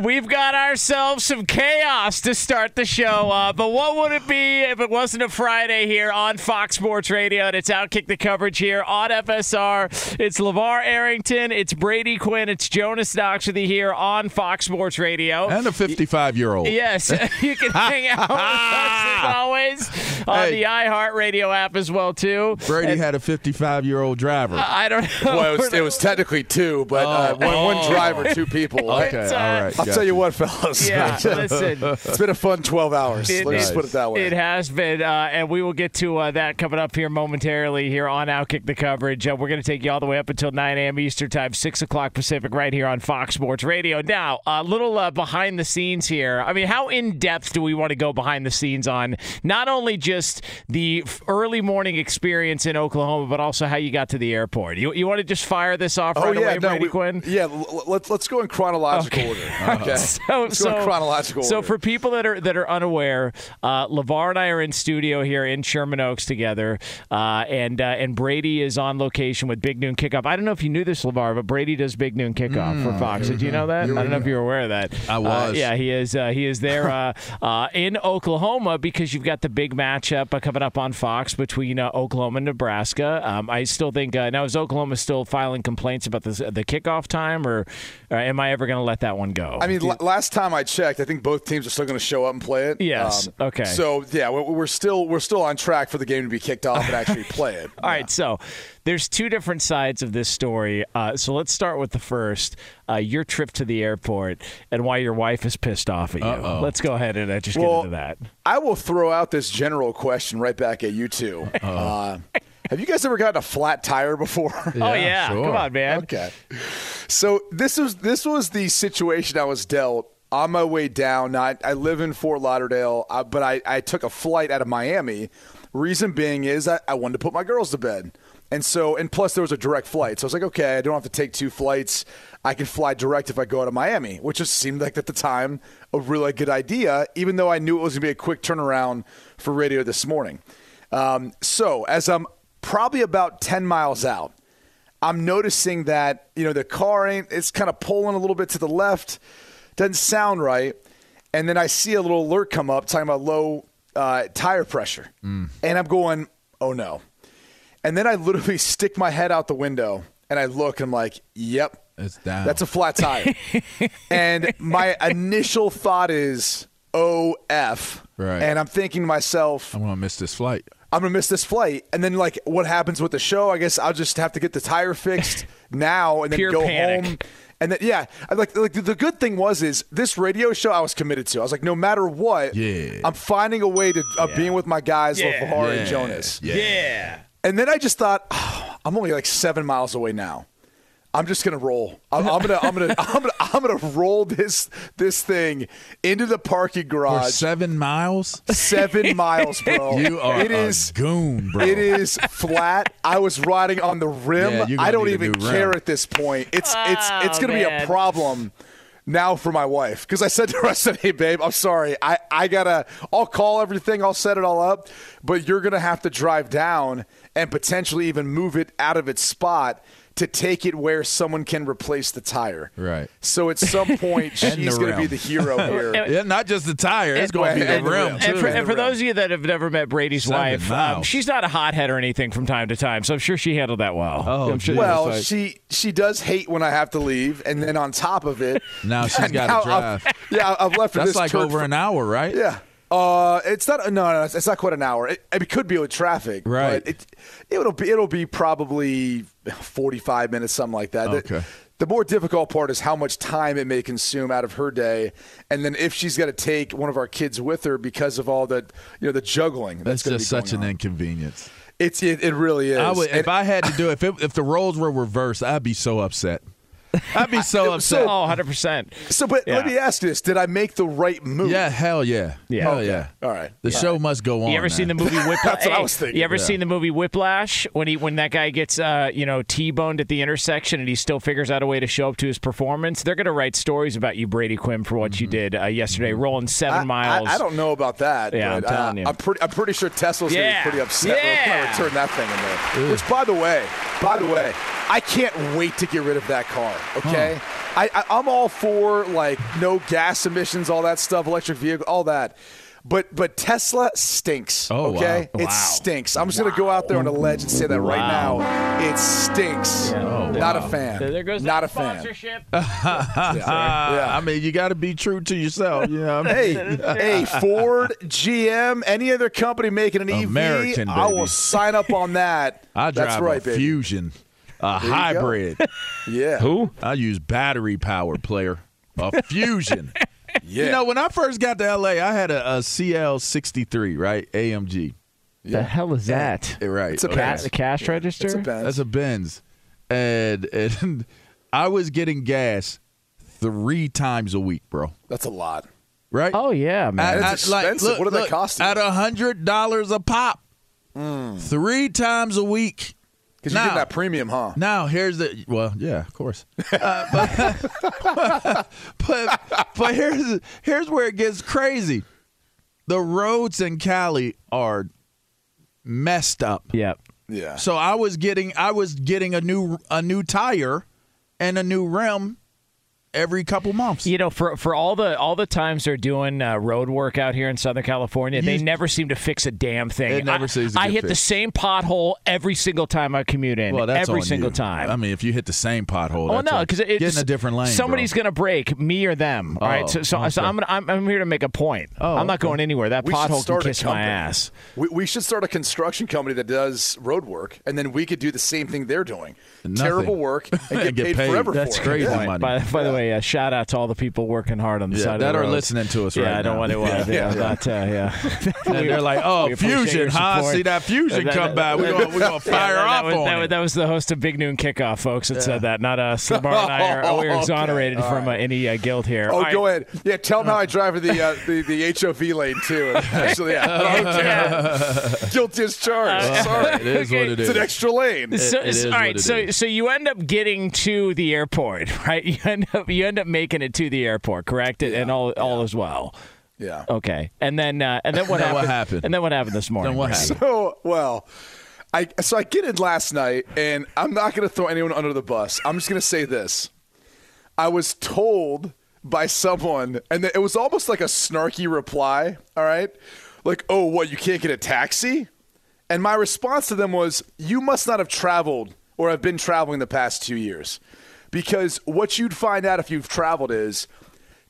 We've got ourselves some chaos to start the show up, but what would it be if it wasn't a Friday here on Fox Sports Radio and it's Outkick the coverage here on FSR? It's LeVar Arrington, it's Brady Quinn, it's Jonas Knox with you here on Fox Sports Radio. And a 55 year old. Yes, you can hang out with us as always on Hey. the iHeartRadio app as well too. Brady had a 55 year old driver. I don't know. Well, it was, it was technically two, but uh, one, one Oh. driver, two people. okay, uh, all right. I'll got tell you what, fellas. Yeah, listen. it's been a fun 12 hours. It- Let's just it- put it that way. It has been, uh, and we will get to uh, that coming up here momentarily here on Outkick the Coverage. Uh, we're going to take you all the way up until 9 a.m. Eastern Time, 6 o'clock Pacific, right here on Fox Sports Radio. Now, a little uh, behind the scenes here. I mean, how in depth do we want to go behind the scenes on not only just the early morning experience in Oklahoma, but also how you got to the airport? You, you want to just fire this off Oh right yeah, away, no, Brady we- Quinn? yeah. l- l- Let's let's go in chronological order. Okay, So, let's go in so- chronological So order. for people that are that are unaware, uh, LeVar and I are in studio here in Sherman Oaks together, uh, and uh, and Brady is on location with Big Noon Kickoff. I don't know if you knew this, LeVar, but Brady does Big Noon Kickoff for Fox. Did you know that? I don't know if you were aware of that. I Uh, was. yeah, he is. Uh, he is there uh, uh, in Oklahoma because you've got the big matchup uh, coming up on Fox between uh, Oklahoma and Nebraska. Um, I still think uh, now is Oklahoma still filing complaints about this, the kickoff time, or, or am I ever going to let that one go? I mean, l- last time I checked, I think both teams are still going to show up and play it. Um, Yes, okay. So yeah, we're, we're still we're still on track for the game to be kicked off and actually play it. All right, so there's two different sides of this story. Uh, so let's start with the first: uh, your trip to the airport and why your wife is pissed off at you. Uh-oh. Let's go ahead and uh, just Well, get into that. I will throw out this general question right back at you two. Have you guys ever gotten a flat tire before? oh yeah, sure. come on, man. Okay. So this was this was the situation I was dealt on my way down. Now, I, I live in Fort Lauderdale, uh, but I, I took a flight out of Miami. Reason being is I, I wanted to put my girls to bed. And so, and plus there was a direct flight. So I was like, okay, I don't have to take two flights. I can fly direct if I go out of Miami, which just seemed like at the time a really good idea, even though I knew it was going to be a quick turnaround for radio this morning. Um, so as I'm probably about 10 miles out, I'm noticing that you know the car ain't it's kind of pulling a little bit to the left, doesn't sound right, and then I see a little alert come up talking about low uh, tire pressure, and I'm going, oh no, and then I literally stick my head out the window and I look and I'm like, yep, It's down. that's a flat tire, and my initial thought is, OF. Right. And I'm thinking to myself, I'm gonna miss this flight. I'm gonna miss this flight. And then like what happens with the show? I guess I'll just have to get the tire fixed now and then Pure go panic. home. And then yeah, I like like the good thing was is this radio show I was committed to. I was like, no matter what, Yeah. I'm finding a way to of being with my guys, Yeah. LeVar and Jonas. Yeah. Yeah. And then I just thought, "Oh, I'm only like seven miles away now. I'm just gonna roll. I'm, I'm gonna, I'm gonna, I'm gonna, I'm gonna roll this this thing into the parking For garage. seven miles, Seven miles, bro. you are It a is. goon, bro. It is flat. I was riding on the rim. Yeah, I don't even new rim. care at this point. It's it's oh, it's Oh, gonna be a problem now for my wife because I said to her, I said, "Hey, babe, I'm sorry. I I gotta. I'll call everything. I'll set it all up, but you're gonna have to drive down and potentially even move it out of its spot." To take it where someone can replace the tire, Right. So at some point, point, she's going to be the hero here. yeah, not just the tire. It's going to be the and the rim rim. And for, And and for those of you that have never met Brady's Seven wife, um, she's not a hothead or anything from time to time, so I'm sure she handled that well. Oh, I'm sure. Well, like- she she does hate when I have to leave, and then on top of it, Now she's gotta drive. I've- yeah, I've left. for That's this like over for- an hour, right? Yeah. Uh, it's not. No, no, it's not quite an hour. It, it could be with traffic, Right. But it, it'll be it'll be probably forty five minutes, something like that. The- Okay. The, more difficult part is how much time it may consume out of her day, and then if she's got to take one of our kids with her because of all the you know the juggling. That's gonna just be such an on. inconvenience. It's it, it really is. I would, if I had to do it, if, it, if the roles were reversed, I'd be so upset. I'd be so upset. oh, 100%. so, but Yeah. let me ask you this: Did I make the right move? yeah, hell yeah. Yeah. Hell Okay. yeah. All right. The show must go on. You ever seen the movie Whiplash? That's what I was thinking. You ever Yeah. seen the movie Whiplash when he when that guy gets uh, you know T-boned at the intersection and he still figures out a way to show up to his performance? They're going to write stories about you, Brady Quinn, for what you did uh, yesterday, rolling seven I, miles. I, I don't know about that. Yeah, but, I'm telling uh, you. I'm pretty. I'm pretty sure Tesla's Yeah. gonna be pretty upset when Yeah. I return that thing in there. Which, by the way, by the way, I can't wait to get rid of that car. Okay, I, I, I'm all for like no gas emissions, all that stuff, electric vehicle, all that. But but Tesla stinks. Oh, okay, wow. it Wow. stinks. I'm just gonna go out there on a ledge and say that right now. It stinks. Oh, Not wow. a fan. There goes Not that a fan. sponsorship. Uh, I mean, you got to be true to yourself. You know. what I mean? Hey, hey, Ford, GM, any other company making an EV, American, I will sign up on that. I drive That's right, a baby. Fusion, a you hybrid. Yeah. Who? I use battery powered player, a Fusion. Yeah. You know, when I first got to LA, I had a, a CL63, right? AMG. The hell is that? Eh, Right. It's a okay. Ca- the cash register? It's a Benz. That's a Benz. And, and I was getting gas three times a week, bro. That's a lot. Right? Oh yeah, man. It's expensive. What did that cost you? At a hundred dollars a pop, Hmm. three times a week. Because you're getting Now- that premium, huh? Now here's the well, yeah, of course. Uh, but, but but here's here's where it gets crazy. The roads in Cali are messed up. Yep. Yeah. So I was getting I was getting a new a new tire and a new rim every couple months. You know, for for all the all the times they're doing uh, road work out here in Southern California, they never seem to fix a damn thing. It never I, seems to I get hit the same pothole every single time I commute in. Well, that's every on single you. time. I mean, if you hit the same pothole, Oh that's no, because get it's in a different lane. Somebody's bro. gonna break, me or them. All right, Oh, so so, so okay. I'm gonna I'm, I'm here to make a point. Oh, I'm not okay. going anywhere. That We pothole can a kiss my ass. We, we should start a construction company that does road work, and then we could do the same thing they're doing. Nothing. Terrible work and get, Get paid, paid. forever That's for crazy Yeah. money. By, by the way, uh, shout out to all the people working hard on the Yeah, side that of the are road. listening to us yeah, right I don't now. want to. Uh, yeah, not, uh, yeah. And they're like, oh, fusion, your huh? See that fusion That- come that- by. We're that- going we gonna fire Yeah, that, off was, on that, was- that was the host of Big Noon Kickoff, folks, that said that. Not us. Lamar and I are we're exonerated All from uh, right. any uh, guilt here. Oh, go ahead. Yeah, tell them how I drive the uh, the, the HOV lane too. Actually, yeah. Guilty as charged. Uh, Sorry, it is what it it's an extra lane. So, it is all what it so is. so you end up getting to the airport, right? You end up you end up making it to the airport, correct? and all all is well. Yeah. Okay, and then uh, and then what Then happened? what happened? And then what happened this morning? Then what happened? So well, I so I get in last night, and I'm not going to throw anyone under the bus. I'm just going to say this: I was told by someone, and it was almost like a snarky reply. All right, like, "Oh, what? You can't get a taxi?" And my response to them was, "You must not have traveled or have been traveling the past two years, because what you'd find out if you've traveled is."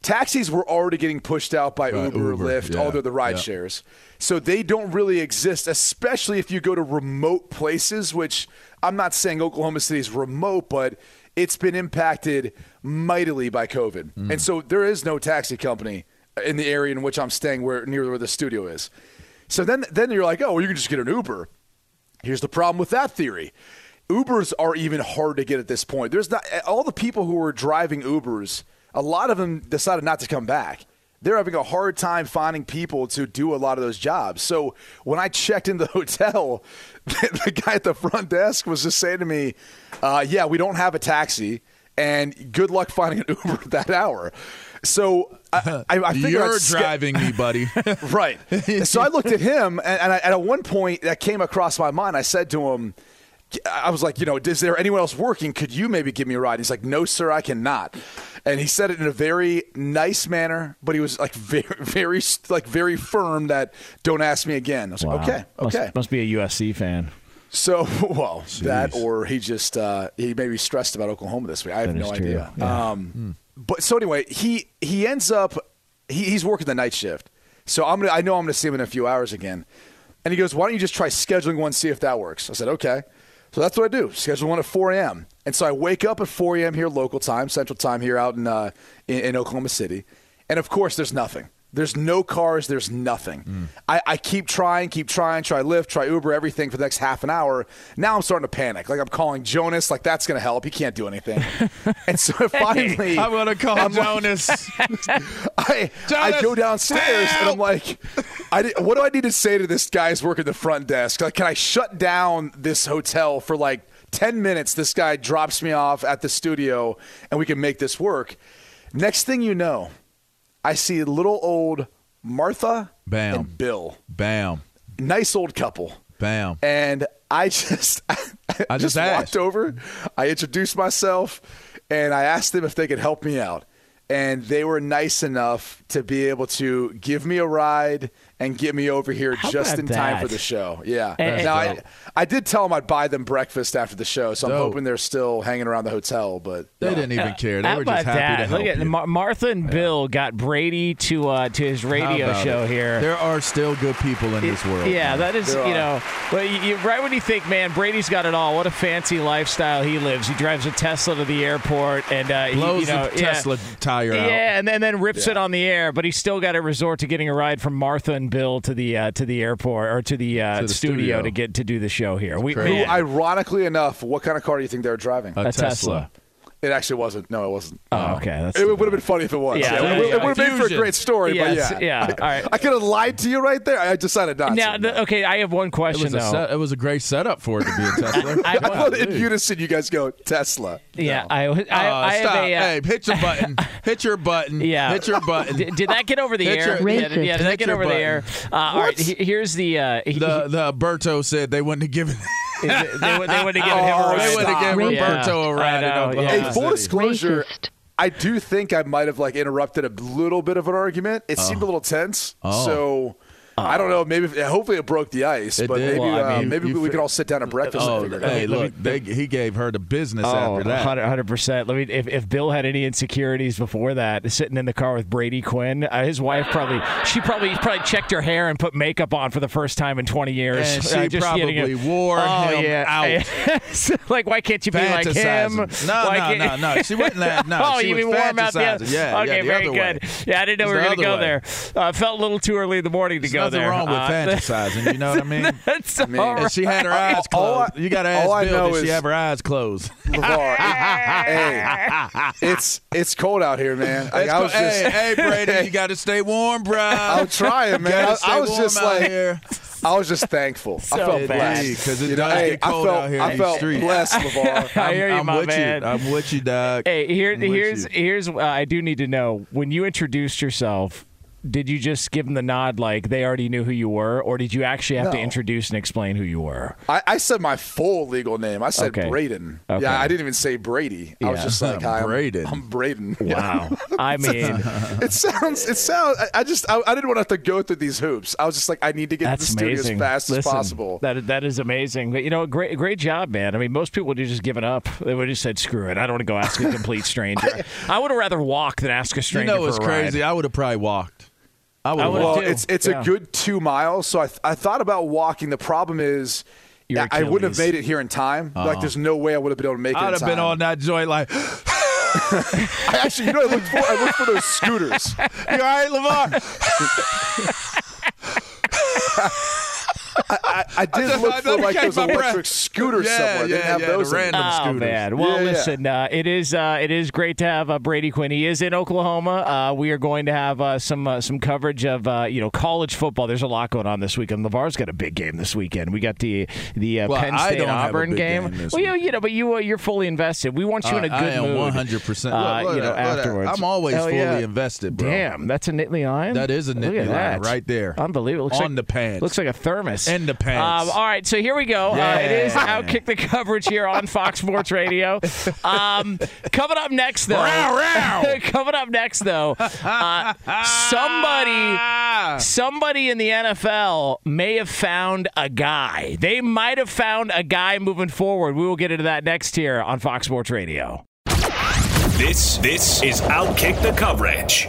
taxis were already getting pushed out by Uber, Uber, Lyft, yeah, all the other ride yeah. shares. So they don't really exist, especially if you go to remote places, which I'm not saying Oklahoma City is remote, but it's been impacted mightily by COVID. Mm. And so there is no taxi company in the area in which I'm staying where near where the studio is. So then then you're like, oh, well, you can just get an Uber. Here's the problem with that theory. Ubers are even hard to get at this point. There's not all the people who were driving Ubers, a lot of them decided not to come back. They're having a hard time finding people to do a lot of those jobs. So when I checked in the hotel, the guy at the front desk was just saying to me, uh, "Yeah, we don't have a taxi, and good luck finding an Uber at that hour." So I, I, I figured You're driving me, buddy. right. So I looked at him, and, and, I, and at one point that came across my mind. I said to him, I was like, you know, is there anyone else working? Could you maybe give me a ride? He's like, no, sir, I cannot. And he said it in a very nice manner, but he was like very, very, like very firm that don't ask me again. I was like, okay, Must- okay. Must, be a USC fan. So, well, that or he just uh, he may be stressed about Oklahoma this week. I have That no idea. Yeah. Um, But so anyway, he he ends up he, he's working the night shift. So I'm gonna I know I'm gonna see him in a few hours again. And he goes, "Why don't you just try scheduling one, see if that works?" I said, "Okay." So that's what I do. Schedule one at 4 a.m. And so I wake up at 4 a.m. here, local time, Central Time here out in, uh, in in Oklahoma City. And of course, there's nothing. There's no cars. There's nothing. I, I keep trying, keep trying, try Lyft, try Uber, everything for the next half an hour. Now I'm starting to panic. Like I'm calling Jonas. Like that's going to help. He can't do anything. and so finally, I'm gonna call I'm Jonas. I, I Jonas, go downstairs and I'm like, I di- what do I need to say to this guy's working the front desk? Like, can I shut down this hotel for like 10 minutes? This guy drops me off at the studio and we can make this work. Next thing you know, I see little old Martha Bam. and Bill. Bam. Nice old couple. Bam. And I just, I, I just, just walked over. I introduced myself, and I asked them if they could help me out. And they were nice enough to be able to give me a ride and get me over here How just about in time for the show. Yeah. And- now I, dope. I did tell them I'd buy them breakfast after the show, so I'm hoping they're still hanging around the hotel. But They no. didn't even care. They How were just about happy that? to help Look at you. Mar- Martha and Bill got Brady to uh, to his radio show it? here. There are still good people in this world. Yeah, man. that is, There you are. know, well, you, you, right when you think, man, Brady's got it all. What a fancy lifestyle he lives. He drives a Tesla to the airport and uh, he, blows you know, the yeah. Tesla tire out. Yeah, and then, then rips it on the air, but he's still got to resort to getting a ride from Martha and Bill to the uh, to the airport or to the, uh, To the studio, studio. to get to do the show here. We, crazy. man, Ironically enough, what kind of car do you think they're driving? A, a Tesla. It actually wasn't. No, it wasn't. Oh, okay, that's It would have been funny if it was. Yeah, Yeah, there it, would have made for a great story. Yes, but yeah, yeah, all right. I could have lied to you right there. I decided not now. to. The, okay, I have one It question was, a though. set, it was a great setup for it to be a Tesla. I- I love that in unison you guys go Tesla. yeah, I, I, Uh, I have stop. a. Uh, hey, hit your button. hit your button. Yeah. Hit your button. Did, did that get over the Hit air? your- yeah, did, yeah, did that get your over the air? Uh, all right, here's the. Uh, he- the the Berto said they wouldn't have given. He- they, would- they would have given him Oh, ride. they would have given Roberto a I ride in know, yeah. Hey, full City. disclosure, I do think I might have like interrupted a little bit of an argument. It oh. seemed a little tense, Oh. so I don't know. Maybe hopefully it broke the ice, but did. maybe Well, I uh, mean, maybe you we fi- could all sit down at breakfast Oh, and figure it hey, out. look, they, he gave her the business Oh, after that. 100 percent. Let me. If, if Bill had any insecurities before that, sitting in the car with Brady Quinn, uh, his wife probably she probably probably checked her hair and put makeup on for the first time in 20 years. And Uh, she just getting probably a- wore oh, him yeah. out. like, why can't you be like him? No, Why no, no, no. She wouldn't have- no, oh, she you was mean warm out the fantasizing. Yeah, Okay, yeah, the very other good. way. Yeah, I didn't know we were going to go other there. way. Uh, felt a little too early in the morning to go nothing there. wrong with Uh, fantasizing. You know what I mean? That's all mean, right. And she had her eyes All I- closed. you got to ask all I Bill. know Did she is- have her eyes closed? LeVar, hey, it's it's cold out here, man. Like, It's I co- was just, hey, hey, Brady, you got to stay warm, bro. I'm trying, man. I, I was just like, here. I was just thankful. I felt bad. blessed because it You know, does hey, get I cold felt, out here I in felt these streets. blessed, LeVar. I hear you, I'm my with man. you. I'm with you, dog. Hey, here, I'm here's you. here's uh, I do need to know when you introduced yourself. Did you just give them the nod like they already knew who you were, or did you actually have to introduce and explain who you were? I, I said my full legal name. I said Okay. Braden. Okay. Yeah, I didn't even say Brady. I was Yeah. just like, I'm Hi, I'm Braden. I'm Braden. Wow. I mean, it sounds. It sounds. I, I just. I, I, didn't want to have to go through these hoops. I was just like, I need to get to the studio amazing. as fast Listen, as possible. That that is amazing. But you know, great great job, man. I mean, most people would have just given up. They would have just said, "Screw it. I don't want to go ask a complete stranger." I would have rather walk than ask a stranger. You know, it's crazy. Ride. I would have probably walked. I would. Well, too. it's it's yeah. a good two miles. So I I thought about walking. The problem is. I wouldn't have made it here in time. Uh-huh. Like, there's no way I would have been able to make it. I'd have time. been on that joint like. I actually, you know, I looked for I looked for those scooters. you all right, Lamar? I, I, I, did I look for like those electric breath. scooters yeah, somewhere. Yeah, they have yeah, those. random oh, scooters. man. Well, yeah, listen, uh, it is uh, it is great to have uh, Brady Quinn. He is in Oklahoma. Uh, we are going to have uh, some uh, some coverage of you know college football. There's a lot going on this weekend. LeVar's got a big game this weekend. We got the the well, Penn State Auburn game. game well, you, you know, but you you're fully invested. We want you in a good I am mood. 100. percent You know, afterwards. I'm always Hell fully yeah. invested, bro. Damn, that's a Nittany lion. That is a Nittany lion right there, unbelievable. Looks on like, the pants. Looks like a thermos. And the pants. Um, all right, so here we go. Yeah. Uh, it is Outkick the coverage here on Fox Sports Radio. Um, coming up next, though. Row, row. coming up next, though. Uh, somebody, somebody in the NFL may have found a guy. They might have found a guy moving forward. We will get into that next here on Fox Sports Radio. This this is Outkick the coverage.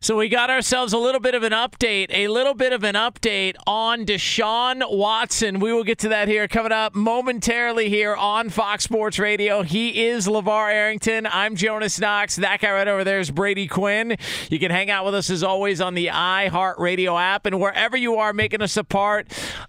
So we got ourselves a little bit of an update, a little bit of an update on Deshaun Watson. We will get to that here coming up momentarily here on Fox Sports Radio. He is LeVar Arrington. I'm Jonas Knox. That guy right over there is Brady Quinn. You can hang out with us as always on the iHeartRadio app and wherever you are making us a part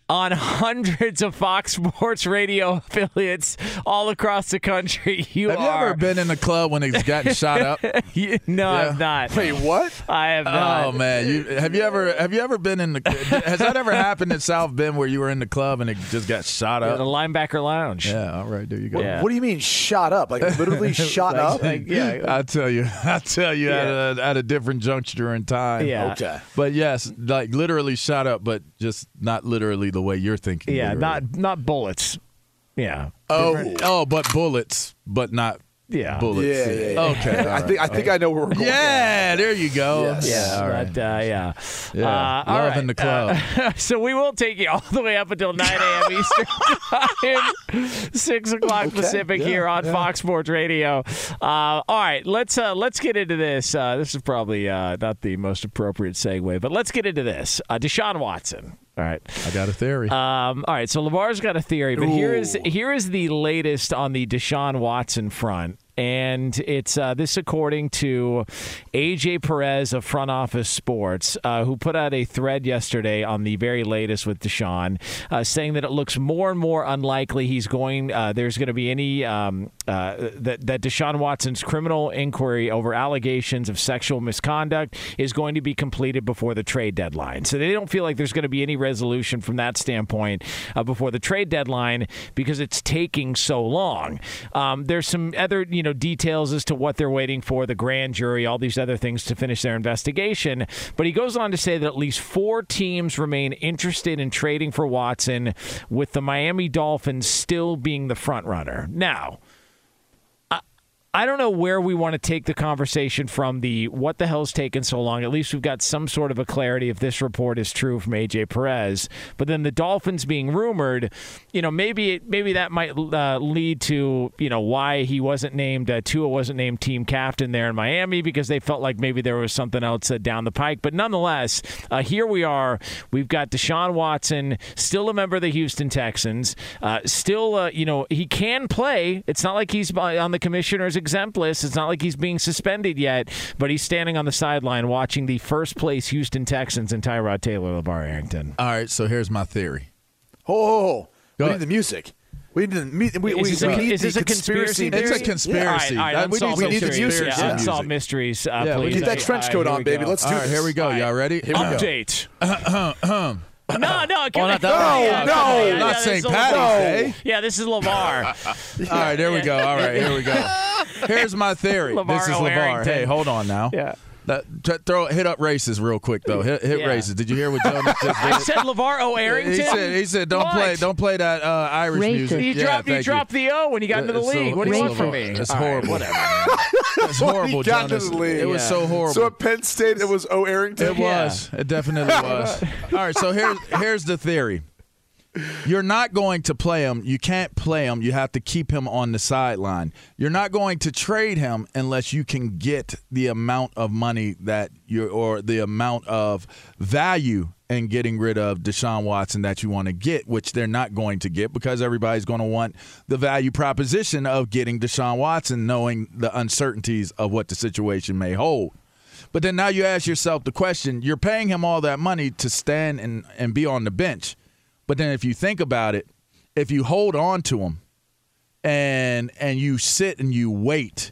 on hundreds of Fox Sports Radio affiliates all across the country. You Have you ever been in a club when it's gotten shot up? no, Yeah. I've not. Wait, what? I have oh, not. Oh man, you have you ever have you ever been in the has that ever happened in South Bend where you were in the club and it just got shot Yeah, the up? linebacker lounge. Yeah, all right, there you go. Yeah. What do you mean shot up? Like literally shot Like- up? like, yeah. I tell you, I tell you, at, a, at a different juncture in time. Yeah. Okay. But yes, like literally shot up, but just not literally the way you're thinking. Yeah, literally. not not bullets. Yeah. Oh, oh, but bullets, but not Yeah. bullets. Yeah, yeah, yeah. Okay. all I think I think I know where we're going. Yeah, there you go. Yes. Yeah, all right. But, uh, yeah. Yeah, Uh, all love right. in the club. Uh, so we will take you all the way up until 9 a.m. Eastern time, 6 o'clock Pacific here on Fox Sports Radio. Uh, all right, let's uh, let's get into this. Uh, this is probably uh, not the most appropriate segue, but let's get into this. Uh, Deshaun Watson. All right. I got a theory. Um, all right, so LeVar's got a theory, but here is here is the latest on the Deshaun Watson front. And it's uh, this according to AJ Perez of Front Office Sports, uh, who put out a thread yesterday on the very latest with Deshaun, uh, saying that it looks more and more unlikely he's going. Uh, there's going to be any um, uh, that that Deshaun Watson's criminal inquiry over allegations of sexual misconduct is going to be completed before the trade deadline. So they don't feel like there's going to be any resolution from that standpoint uh, before the trade deadline because it's taking so long. Um, there's some other you know details as to what they're waiting for, the grand jury, all these other things to finish their investigation. But he goes on to say that at least four teams remain interested in trading for Watson, with the Miami Dolphins still being the front runner. Now. I don't know where we want to take the conversation from the what the hell's taken so long. At least we've got some sort of a clarity if this report is true from AJ Perez. But then the Dolphins being rumored, you know, maybe maybe that might uh, lead to you know why he wasn't named uh, Tua wasn't named team captain there in Miami because they felt like maybe there was something else uh, down the pike. But nonetheless, uh, here we are. We've got Deshaun Watson, still a member of the Houston Texans, uh, still uh, you know he can play. It's not like he's on the commissioner's exempt list. It's not like he's being suspended yet, but he's standing on the sideline watching the first place Houston Texans and Tyrod Taylor, LeVar Arrington. All right, so here's my theory. Oh. Go we need the music. We need the me- we, we, Is this a- we need is the this a conspiracy It's a theory? conspiracy. All right, all right, That- we need unsolved some mysteries. conspiracy Yeah, music. unsolved mysteries. Uh, Yeah, we please. need that trench coat here on, we baby. go. Let's do All right, this. here we go. All right. Y'all ready? Here we go. No, no, Oh, not that yeah, one. yeah, No, yeah, not St. Patty's. Day. Eh? Yeah, this is LeVar. All right, there we go. All right, here we go. Here's my theory. LeVar this is LeVar. Hey, hold on now. Yeah. That, t- throw hit up races real quick though. Hit, hit Yeah. races. Did you hear what Jonas just I did? said LeVar O'Arrington. He said he said don't What? play don't play that uh, Irish music. You yeah, dropped you dropped the O when you got into the It's so- league. What do you want from me? It's All right, horrible. whatever. It's horrible, got into Jonas. the league. It was Yeah. so horrible. So at Penn State, it was O. Arrington. It was. It definitely was. All right, so here's here's the theory. You're not going to play him. You can't play him. You have to keep him on the sideline. You're not going to trade him unless you can get the amount of money that you or the amount of value in getting rid of Deshaun Watson that you want to get, which they're not going to get because everybody's going to want the value proposition of getting Deshaun Watson, knowing the uncertainties of what the situation may hold. But then now you ask yourself the question: You're paying him all that money to stand and and be on the bench, but then if you think about it, if you hold on to them and and you sit and you wait,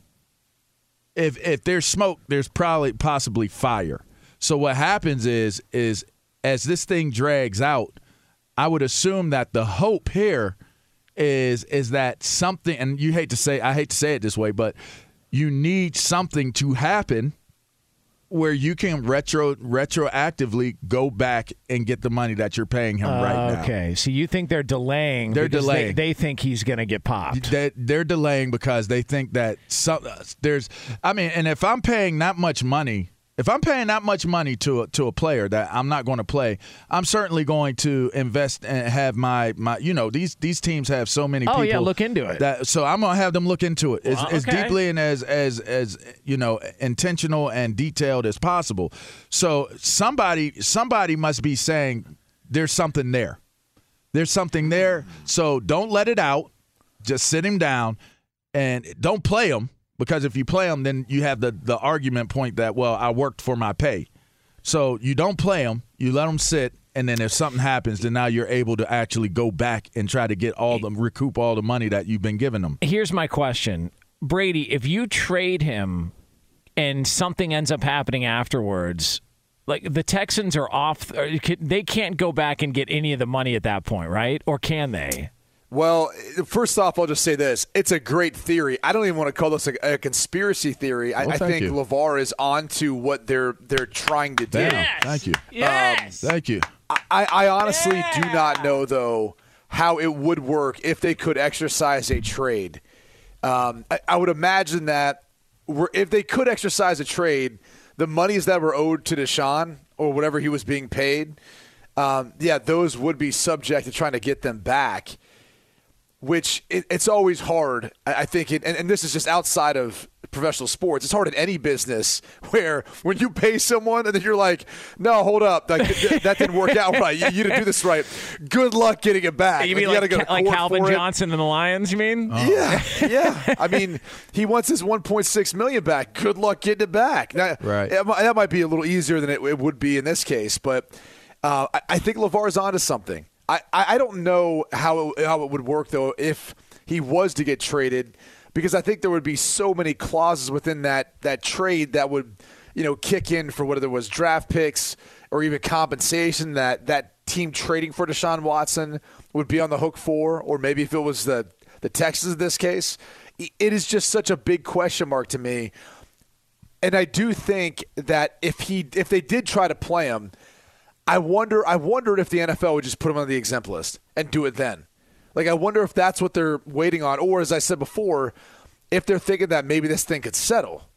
if if there's smoke, there's probably possibly fire. So what happens is is as this thing drags out, I would assume that the hope here is is that something and you hate to say I hate to say it this way, but you need something to happen where you can retro retroactively go back and get the money that you're paying him right now. Okay, so you think they're delaying? They're delaying. They, they think he's going to get popped. They, they're delaying because they think that some uh, there's. I mean, and if I'm paying that much money, if I'm paying that much money to a, to a player that I'm not going to play, I'm certainly going to invest and have my my. You know, these these teams have so many. Oh, people yeah, look into it. That, so I'm going to have them look into it as, Well, as deeply and as as as you know intentional and detailed as possible. So somebody somebody must be saying there's something there. There's something there. So don't let it out. Just sit him down and don't play him because if you play them, then you have the, the argument point that, well, I worked for my pay. So you don't play them, you let them sit, and then if something happens, then now you're able to actually go back and try to get all the recoup all the money that you've been giving them. Here's my question, Brady: If you trade him and something ends up happening afterwards. Like the Texans are off, they can't go back and get any of the money at that point, right? Or can they? Well, first off, I'll just say this: it's a great theory. I don't even want to call this a, a conspiracy theory. I, Well, I think you. LeVar is onto what they're they're trying to do. Damn. Thank you. Yes. Thank you. I, I honestly do not know though how it would work if they could exercise a trade. Um, I, I would imagine that we're, if they could exercise a trade, the monies that were owed to Deshaun or whatever he was being paid, um, yeah, those would be subject to trying to get them back. Which it, it's always hard. I, I think, it, and, and this is just outside of professional sports. It's hard in any business where when you pay someone and then you're like, "No, hold up, like, th- that didn't work out right. You, you didn't do this right. Good luck getting it back." You Like, mean gotta like, go to like Calvin for it. Johnson and the Lions? You mean? Yeah, yeah. I mean, he wants his 1.6 million back. Good luck getting it back. Now, Right. that might be a little easier than it, it would be in this case, but uh, I, I think LeVar's onto something. I, I don't know how it, how it would work though if he was to get traded, because I think there would be so many clauses within that that trade that would you know kick in for whether it was draft picks or even compensation that that team trading for Deshaun Watson would be on the hook for, or maybe if it was the the Texans in this case. It is just such a big question mark to me. And I do think that if he if they did try to play him, I wonder I wondered if the NFL would just put him on the exempt list and do it then. Like I wonder if that's what they're waiting on, or as I said before, if they're thinking that maybe this thing could settle,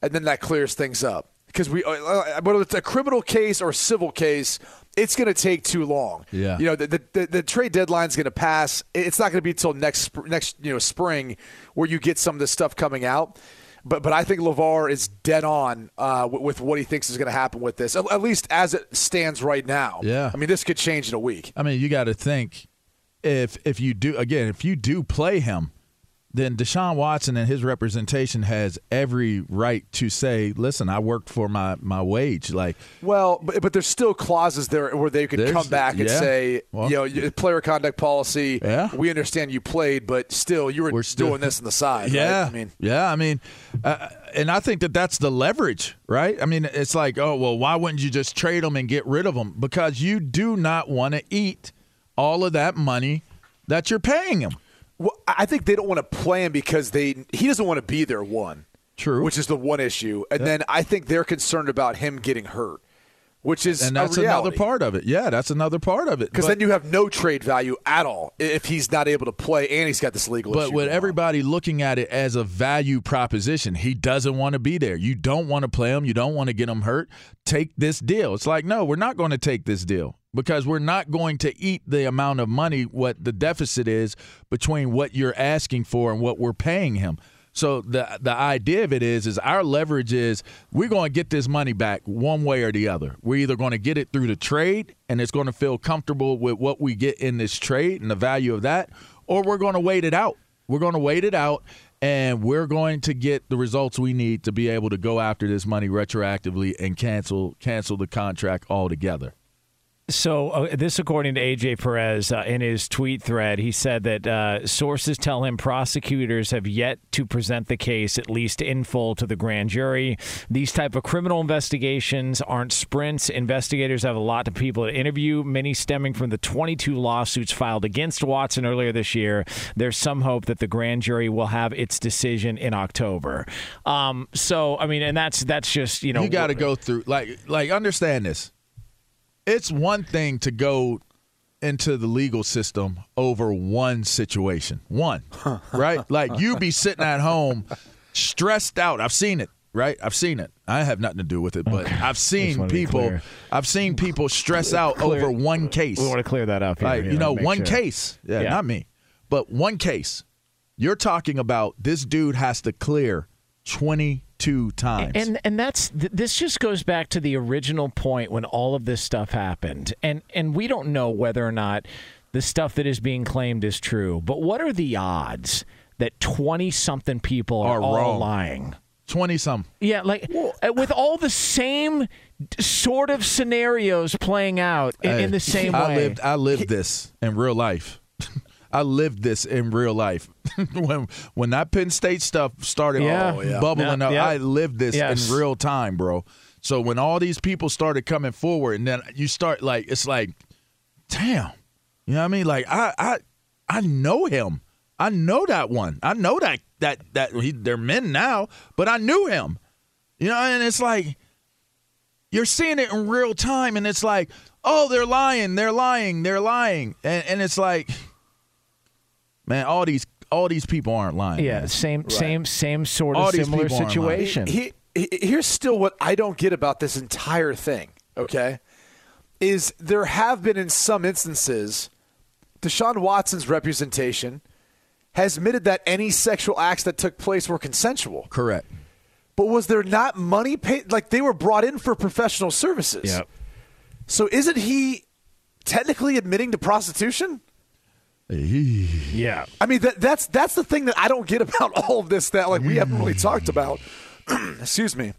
and then that clears things up. Because we, uh, whether it's a criminal case or a civil case, it's going to take too long. Yeah. you know the the, the, the trade deadline's going to pass. It's not going to be until next next you know spring where you get some of this stuff coming out. But but I think LeVar is dead on uh, with, with what he thinks is going to happen with this, at, at least as it stands right now. Yeah. I mean this could change in a week. I mean, you got to think if if you do again, if you do play him, then Deshaun Watson and his representation has every right to say, "Listen, I worked for my my wage." Like, Well, but, but there's still clauses there where they could come back and yeah. say, Well- you know, player conduct policy. Yeah. we understand you played, but still you were, We're still- doing this on the side. yeah, right? I mean, yeah, I mean, uh, and I think that that's the leverage, right? I mean, it's like, oh well, why wouldn't you just trade them and get rid of them? Because you do not want to eat all of that money that you're paying him. Well, I think they don't want to play him because they he doesn't want to be there. One, True. which is the one issue, and then I think they're concerned about him getting hurt, which is and that's another part of it. Yeah, that's another part of it. Because then you have no trade value at all if he's not able to play and he's got this legal But issue. But with going on. everybody looking at it as a value proposition, he doesn't want to be there. You don't want to play him. You don't want to get him hurt. Take this deal. It's like, no, we're not going to take this deal because we're not going to eat the amount of money, what the deficit is between what you're asking for and what we're paying him. So the the idea of it is is our leverage is we're going to get this money back one way or the other. We're either going to get it through the trade and it's going to feel comfortable with what we get in this trade and the value of that, or we're going to wait it out. We're going to wait it out and we're going to get the results we need to be able to go after this money retroactively and cancel cancel the contract altogether. So, uh, this according to AJ Perez uh, in his tweet thread, he said that uh, sources tell him prosecutors have yet to present the case, at least in full, to the grand jury. These type of criminal investigations aren't sprints. Investigators have a lot of people to interview, many stemming from the 22 lawsuits filed against Watson earlier this year. There's some hope that the grand jury will have its decision in October. Um, so, I mean, and that's that's just you know you got to go through like like understand this. It's one thing to go into the legal system over one situation. One, right? Like you be sitting at home stressed out. I've seen it, right? I've seen it. I have nothing to do with it, but I've seen people. I've seen people stress out Clear- over one case. We want to clear that up here. Like, you know, know, one sure. case. Yeah, Yeah. not me. But one case. You're talking about this dude has to clear 22 times. And and that's th- this just goes back to the original point when all of this stuff happened. And and we don't know whether or not the stuff that is being claimed is true. But what are the odds that 20 something people are, Are all wrong. lying? 20 some. Yeah, like uh, with all the same sort of scenarios playing out in, in the same I way. lived I lived this in real life. I lived this in real life. when when that Penn State stuff started Yeah. oh, yeah. bubbling Yeah, up, yeah. I lived this Yes. in real time, bro. So when all these people started coming forward, and then you start like it's like, damn, you know what I mean? Like I I I know him. I know that one. I know that that that he, they're men now, but I knew him. You know, and it's like you're seeing it in real time, and it's like, oh, they're lying, they're lying, they're lying, and and it's like, man, all these all these people aren't lying. yeah, man. same same same sort All of these similar people aren't lying. situation. He, he, here's still what I don't get about this entire thing, oh. okay? Is there have been in some instances Deshaun Watson's representation has admitted that any sexual acts that took place were consensual. correct. But was there not money paid? Like they were brought in for professional services. Yep. So isn't he technically admitting to prostitution? Yeah. I mean, that, that's that's the thing that I don't get about all of this that like we haven't really talked about. Excuse me,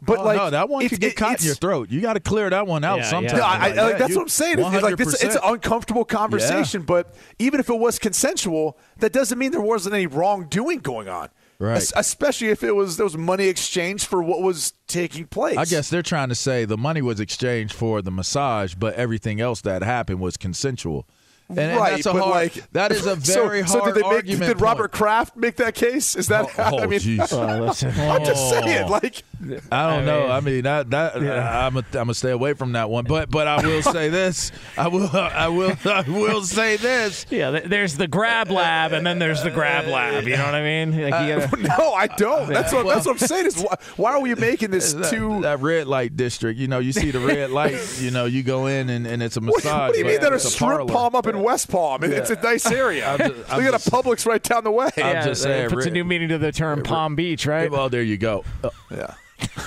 but Oh, like no, that one it's- could get it- caught in your throat. You got to clear that one out Yeah, yeah. sometime. No, I, I, Like, like, yeah, that's you- what I'm saying. It's like this, it's an uncomfortable conversation, but even if it was consensual, that doesn't mean there wasn't any wrongdoing going on. Right. Es- Especially if it was there was money exchanged for what was taking place. I guess they're trying to say the money was exchanged for the massage, but everything else that happened was consensual. And, and right, that's a but hard, like that is a so- very so, hard did they make, argument. Did Robert point. Kraft make that case? Is that? Oh, I mean, jeez. Uh. I'm just saying, like. I don't I know. mean- I mean that that I'm a, I'm gonna stay away from that one. But but I will say this. I will I will I will say this. Yeah, there's the grab lab, and then there's the grab lab. You know what I mean? Like you gotta, No, I don't. That's what, that's what I'm saying. Is why, why are we making this That, too? that red light district, you know, you see the red light, you know, you go in and, and it's a What, massage. what do you mean that a it's strip parlor. palm up in West Palm? It- It's a nice area. I'm just- I'm Look at a Publix right down the way. I'm yeah, just it saying, puts a new meaning to the term Palm Beach, right? Well, there you go. Uh, yeah.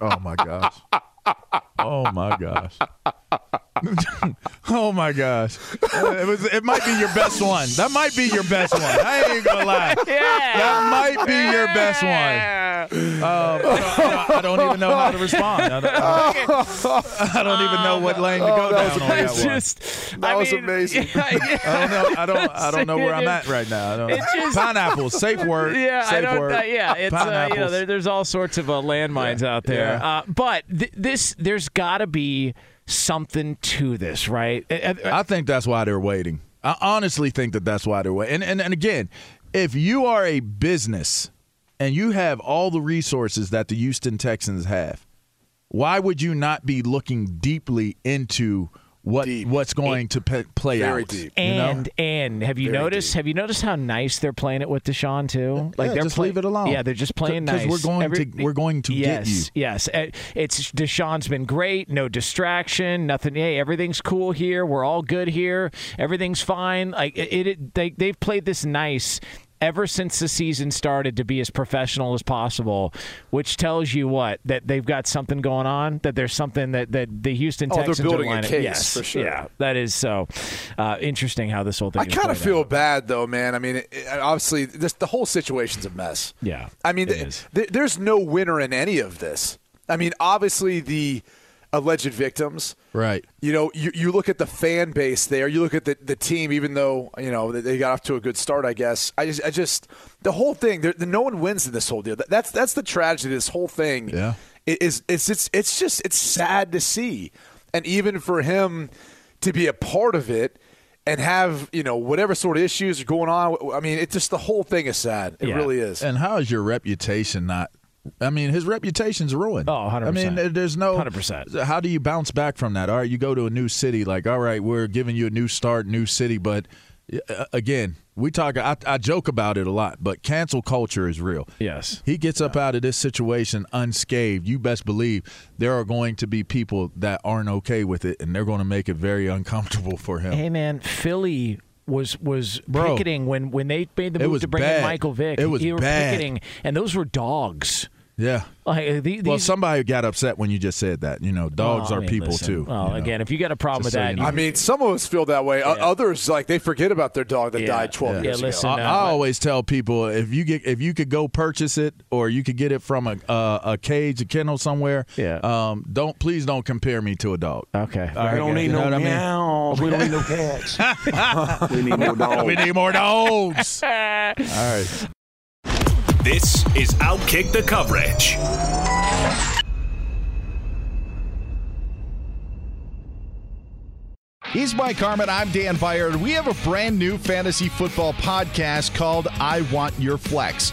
Oh my gosh. Oh my gosh. oh my gosh. It was. It might be your best one. That might be your best one. I ain't gonna lie. Yeah. That might be your best one. Um, I, don't, I don't even know how to respond. I don't, I don't even know what lane to go that was on that It's one. just That I was mean, amazing. I don't know. I don't. I don't know where I'm at right now. I don't, just- pineapples, safe word. Yeah, safe I don't. Word. Uh, yeah, it's uh, you know Pineapples. there, there's all sorts of uh, landmines out there. Yeah. Uh, but th- this there's got to be something to this, right? I think that's why they're waiting. I honestly think that that's why they're waiting. And, and and again, if you are a business and you have all the resources that the Houston Texans have, why would you not be looking deeply into what Deep. what's going to pe- play Very out? deep. you know? And and have you Very noticed? deep. Have you noticed how nice they're playing it with Deshaun too? Like Yeah, they're just play- leave it alone. Yeah, they're just playing 'Cause nice. we're going to- we're going to get yes, you. Yes, Uh, It's Deshaun's been great. No distraction. Nothing. Hey, everything's cool here. We're all good here. Everything's fine. Like it. it they they've played this nice. Ever since the season started to be as professional as possible, which tells you what that they've got something going on. That there's something that, that the Houston Oh, they're building are a case, yes, for sure. Yeah, that is so uh, interesting how this whole thing. I kind of feel out. bad though, man. I mean, it, it- obviously, this, the whole situation's a mess. Yeah, I mean, th- th- there's no winner in any of this. I mean, obviously, the alleged victims. Right. You know, you, you look at the fan base there. You look at the, the team, even though you know they- they got off to a good start. I guess. I just, I just the whole thing. There, no one wins in this whole deal. That's that's the tragedy. of This whole thing. Yeah. It is it's it's it's just it's sad to see, and even for him to be a part of it and have you know whatever sort of issues are going on. I mean, it just the whole thing is sad. It Yeah. really is. And how is your reputation not? I mean, his reputation's ruined. Oh, 100%. I mean, there's no 100%. How do you bounce back from that? All right, you go to a new city, like, all right, we're giving you a new start, new city, but uh, again, we talk. I, I joke about it a lot, but cancel culture is real. Yes. He gets up out of this situation unscathed. You best believe there are going to be people that aren't okay with it, and they're going to make it very uncomfortable for him. Hey man, Philly was was Bro. picketing when when they made the move to bring bad. in Michael Vick. It was they were bad. picketing, and those were dogs. Yeah. Like uh, the- these, Well, somebody got upset when you just said that. You know, dogs Well, I are mean, people listen, too. Well, you know. again, if you got a problem Just with so that, you know. I mean, some of us feel that way. O- Others like they forget about their dog that Yeah. died 12 Yeah, years listen, ago. I, uh, I always tell people if you get if you could go purchase it or you could get it from a a, a cage, a kennel somewhere. Yeah. Um. Don't please don't compare me to a dog. okay. All right, don't need you know no what I mean? We don't need no cats. we need more dogs. We need more dogs. All right. This is Outkick the Coverage. He's Mike Harmon. I'm Dan Beyer. We have a brand new fantasy football podcast called I Want Your Flex.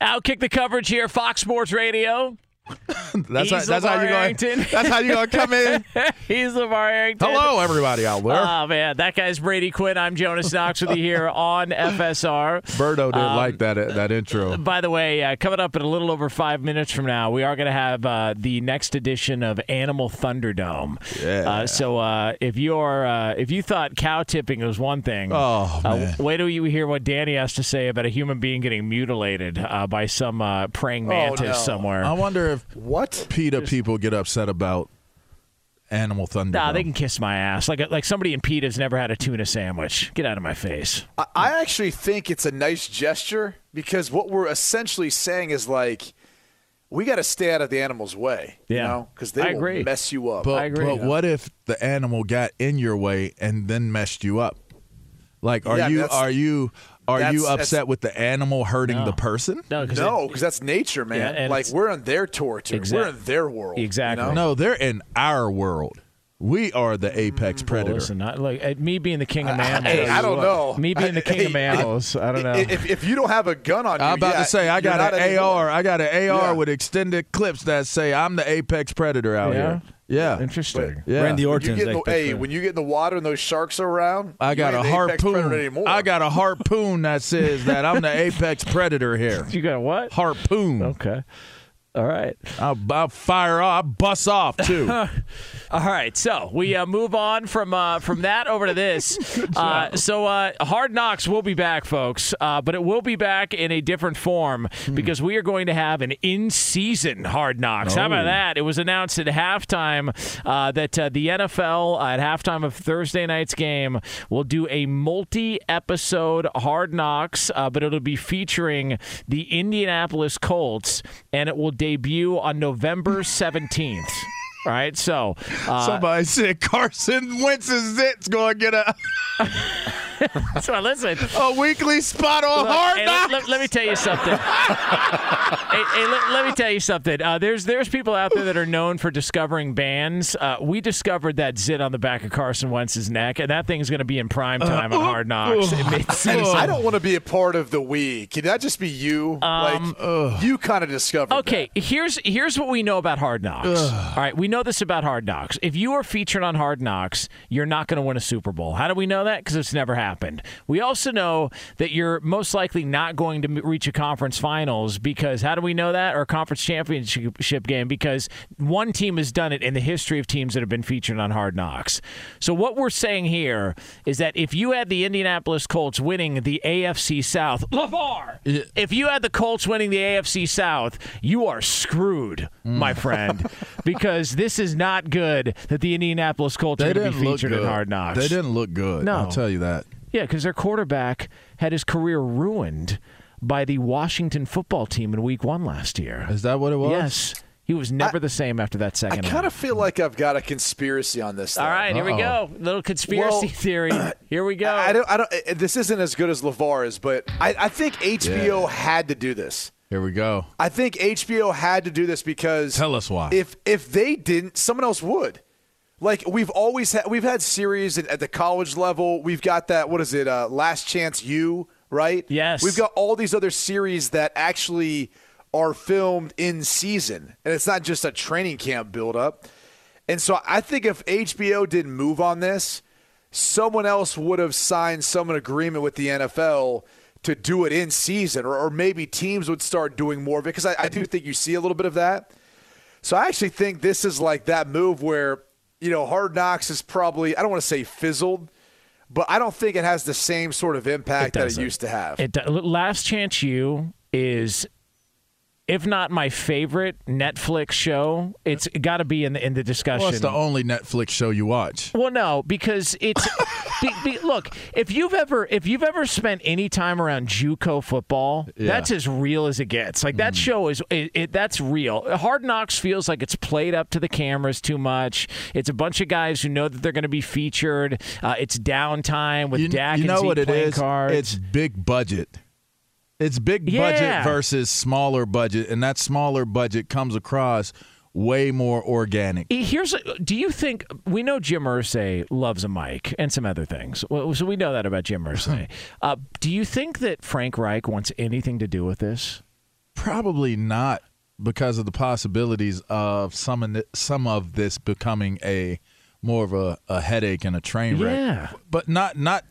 Outkick the coverage here, Fox Sports Radio. that's how, that's how you going. That's how you going to come in. He's LeVar Arrington. Hello, everybody out there. Oh, man. That guy's Brady Quinn. I'm Jonas Knox with you here on FSR. Birdo didn't Um, like that that intro. By the way, uh, coming up in a little over five minutes from now, we are going to have uh, the next edition of Animal Thunderdome. Yeah. Uh, so uh, if you're uh, if you thought cow tipping was one thing, Oh, uh, man. wait till you hear what Danny has to say about a human being getting mutilated uh, by some uh, praying mantis no. somewhere. I wonder if What? PETA people get upset about Animal Thunder. Nah, they can kiss my ass. Like like somebody in PETA's never had a tuna sandwich. Get out of my face. I, I actually think it's a nice gesture because what we're essentially saying is like, we got to stay out of the animal's way. Yeah. You know, because they I will agree. mess you up. But, I agree. but what if the animal got in your way and then messed you up? Like, are Yeah, you that's- are you are you upset with the animal hurting No. the person? No, because no, that's nature, man. Yeah, and like we're on their territory. Exact- We're in their world. Exactly. You know? No, they're in our world. We are the apex predator. Listen, not, like uh, me being the king of mammals. Hey, I don't know. Me being the king Hey, of mammals. I don't know. If, if you don't have a gun on you, I'm about yeah, to say I got not an anymore. AR. I got an AR Yeah. with extended clips that say I'm the apex predator out Yeah? here. Yeah, Interesting. yeah. Randy When you get in the, apex hey, when you get in the water and those sharks are around, I got a the apex predator harpoon. I got a harpoon that says that I'm the apex predator here. You got a what? Harpoon. Okay. All right. I'll, I'll fire off. I'll bust off too. All right. So we uh, move on from uh, from that over to this. Uh, so uh, Hard Knocks will be back, folks, uh, but it will be back in a different form because we are going to have an in-season Hard Knocks. How about Oh. that? It was announced at halftime uh, that uh, the NFL at halftime of Thursday night's game will do a multi-episode Hard Knocks, uh, but it'll be featuring the Indianapolis Colts, and it will debut on November seventeenth. All right, so uh, Somebody said Carson Wentz's zit's going to get a, so listen. a weekly spot on Look, Hard hey, Knocks. let, let- let me tell you something. hey, hey, let, let me tell you something. Uh, there's there's people out there that are known for discovering bands. Uh, we discovered that zit on the back of Carson Wentz's neck, and that thing's going to be in prime time on Hard Knocks in mid-season. I don't want to be a part of the week. Can that just be you? like you kind of discovered. Um, Okay, here's here's what we know about Hard Knocks. All right, we know this about Hard Knocks. If you are featured on Hard Knocks, you're not going to win a Super Bowl. How do we know that? Because it's never happened. We also know that you're most likely not going to reach a conference finals because how do we know that? Or a conference championship game because one team has done it in the history of teams that have been featured on Hard Knocks. So what we're saying here is that if you had the Indianapolis Colts winning the AFC South, LeVar, if you had the Colts winning the AFC South, you are screwed, my mm. friend, because this is not good that the Indianapolis Colts They are going to be featured in. Hard Knocks. They didn't look good. No. I'll tell you that. Yeah, because their quarterback had his career ruined by the Washington football team in Week One last year. Is that what it was? Yes, he was never the same after that second. I kind of feel like I've got a conspiracy on this. All though. right, here we go. Little conspiracy Well, theory. Here we go. I don't. I don't. uh, This isn't as good as LeVar is, but I, I think HBO had to do this. Here we go. I think HBO had to do this because Tell us why. If if they didn't, someone else would. Like we've always had, we've had series at, at the college level. We've got that. What is it? Uh, Last Chance U, right? Yes. We've got all these other series that actually are filmed in season, and it's not just a training camp buildup. And so I think if HBO didn't move on this, someone else would have signed some agreement with the NFL to do it in season, or, or maybe teams would start doing more of it because I, I do think you see a little bit of that. So I actually think this is like that move where you know Hard Knocks is probably I don't want to say fizzled, but I don't think it has the same sort of impact that it used to have. It, Last Chance U is, if not my favorite Netflix show, it's got to be in the in the discussion. Well, it's the only Netflix show you watch. Well, no, because it's be, be, look. If you've ever if you've ever spent any time around JUCO football, Yeah. that's as real as it gets. Like that show is it, it, that's real. Hard Knocks feels like it's played up to the cameras too much. It's a bunch of guys who know that they're going to be featured. Uh, it's downtime with You, Dak you and know what it is? cards. It's big budget. It's big Yeah. budget versus smaller budget, and that smaller budget comes across way more organic. Here's do you think we know Jim Irsay loves a mic and some other things, well, so we know that about Jim Irsay. uh, do you think that Frank Reich wants anything to do with this? Probably not because of the possibilities of some of, some of this becoming a more of a, a headache and a train wreck. Yeah. But not not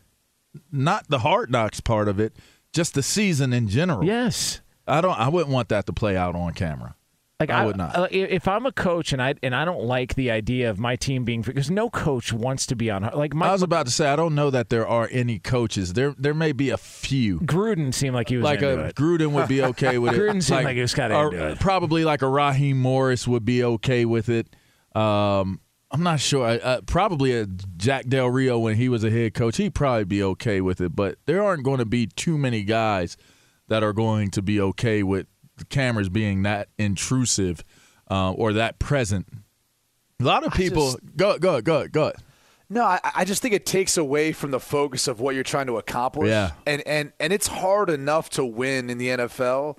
not the hard knocks part of it, just the season in general. Yes. I don't I wouldn't want that to play out on camera. Like I would not. uh, If I'm a coach and I and I don't like the idea of my team being because no coach wants to be on like my I was about to say I don't know that there are any coaches. There there may be a few. Gruden seemed like he was like a it. Gruden would be okay with it. Gruden seemed like he was kinda it. Probably like a Raheem Morris would be okay with it. Um, I'm not sure. Uh, probably a Jack Del Rio when he was a head coach, he'd probably be okay with it. But there aren't going to be too many guys that are going to be okay with the cameras being that intrusive uh, or that present. A lot of people just- go go go go. No, I, I just think it takes away from the focus of what you're trying to accomplish. Yeah. And and and it's hard enough to win in the NFL,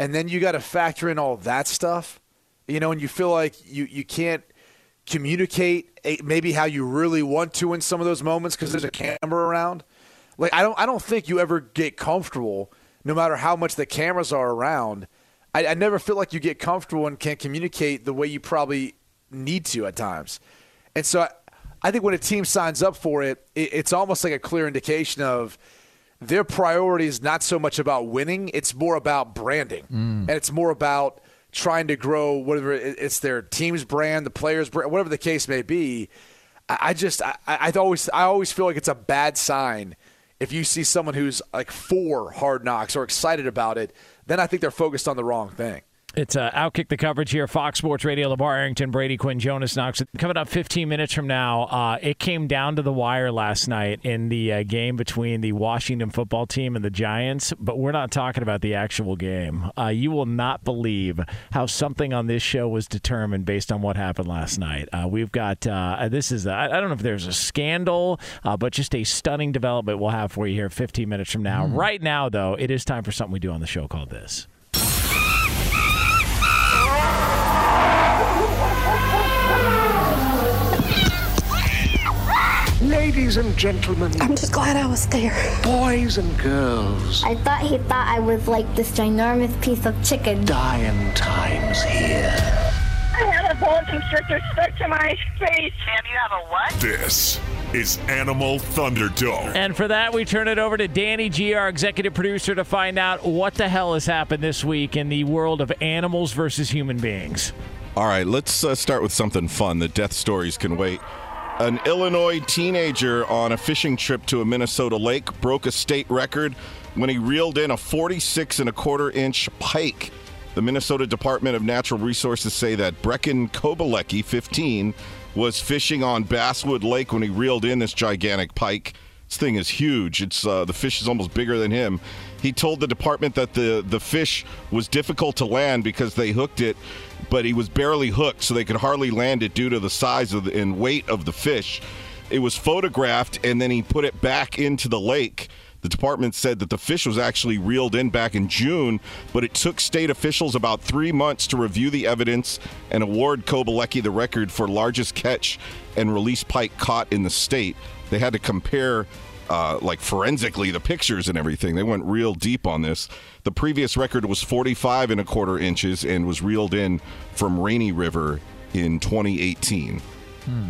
and then you got to factor in all that stuff, you know, and you feel like you you can't communicate maybe how you really want to in some of those moments because there's a camera around. Like I don't I don't think you ever get comfortable, no matter how much the cameras are around. I, I never feel like you get comfortable and can communicate the way you probably need to at times. And so I, I think when a team signs up for it, it, it's almost like a clear indication of their priority is not so much about winning; it's more about branding, mm. and it's more about trying to grow whatever it's their team's brand, the players' brand, whatever the case may be. I, just I, I always I always feel like it's a bad sign if you see someone who's like for hard knocks or excited about it. Then I think they're focused on the wrong thing. It's uh, Outkick the coverage here, Fox Sports Radio, LeVar Arrington, Brady Quinn, Jonas Knox. Coming up 15 minutes from now, uh, it came down to the wire last night in the uh, game between the Washington football team and the Giants, but we're not talking about the actual game. Uh, you will not believe how something on this show was determined based on what happened last night. Uh, we've got, uh, this is, I I don't know if there's a scandal, uh, but just a stunning development we'll have for you here 15 minutes from now. Right now, though, it is time for something we do on the show called this. Ladies and gentlemen. I'm just glad I was there. Boys and girls. I thought he thought I was like this ginormous piece of chicken. Dying times here. I had a boa constrictor stuck to my face. And you have a what? This is Animal Thunderdome. And for that, we turn it over to Danny G, our executive producer, to find out what the hell has happened this week in the world of animals versus human beings. All right, let's uh, start with something fun. The death stories can wait. An Illinois teenager on a fishing trip to a Minnesota lake broke a state record when he reeled in a 46 and a quarter inch pike. The Minnesota Department of Natural Resources say that Brecken Kobalecki, 15, was fishing on Basswood Lake when he reeled in this gigantic pike. This thing is huge. It's uh, the fish is almost bigger than him. He told the department that the the fish was difficult to land because they hooked it, but he was barely hooked, so they could hardly land it due to the size of the, and weight of the fish. It was photographed, and then he put it back into the lake. The department said that the fish was actually reeled in back in June, but it took state officials about three months to review the evidence and award Kobalecki the record for largest catch and release pike caught in the state. They had to compare, uh, like forensically, the pictures and everything. They went real deep on this. The previous record was 45 and a quarter inches and was reeled in from Rainy River in 2018.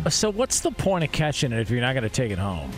So, what's the point of catching it if you're not going to take it home?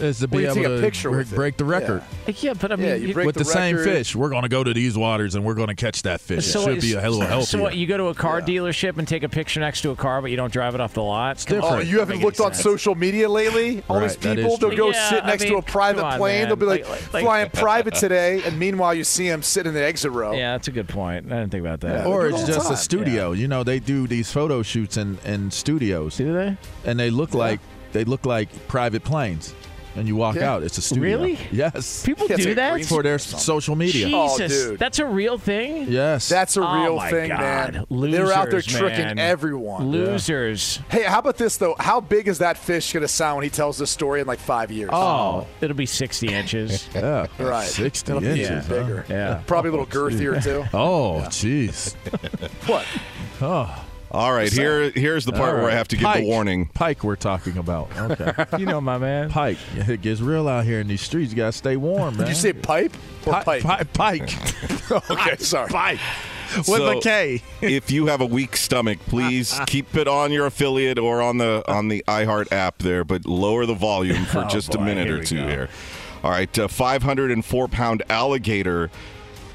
Is to be you able take a to picture break, break the record. Uh, yeah, but I mean, you- with the, same fish. We're going to go to these waters and we're going to catch that fish. So it should be a little healthier. So what? You go to a car dealership and take a picture next to a car, but you don't drive it off the lot. Come Oh, you haven't looked any on social media lately? All Right, these people, they'll go Yeah, sit I next to a private on, plane. man. They'll be like, Like- like- flying private today, and meanwhile you see them sitting in the exit row. Yeah, that's a good point. I didn't think about that. or it's just a studio. You know, they do these photo shoots in, in studios. Do they? And they look like they look like private planes. And you walk Yeah. out, it's a studio. Really? Yes. People Yeah, do that? for their social media. Jesus, oh, that's a real thing. Yes. That's a Oh real my thing, God. man. Losers, They're out there tricking man. everyone. Losers. Hey, how about this though? How big is that fish going to sound when he tells this story in like five years? Oh, oh it'll be 60 inches. yeah, Right. 60 It'll be inches. even huh? bigger. Yeah. Probably a little girthier too. Oh, jeez. What? Oh. All right, here here's the part All where I have to give Pike. the warning. Pike, we're talking about. Okay. you know, my man. Pike. It gets real out here in these streets. You got to stay warm, man. Did you say pipe or Pi- pipe? pi- Pike. okay, sorry. Pike. With So, a K. if you have a weak stomach, please keep it on your affiliate or on the on the iHeart app there, but lower the volume for Oh, just a minute or two go. here. All right, uh, 504 pound alligator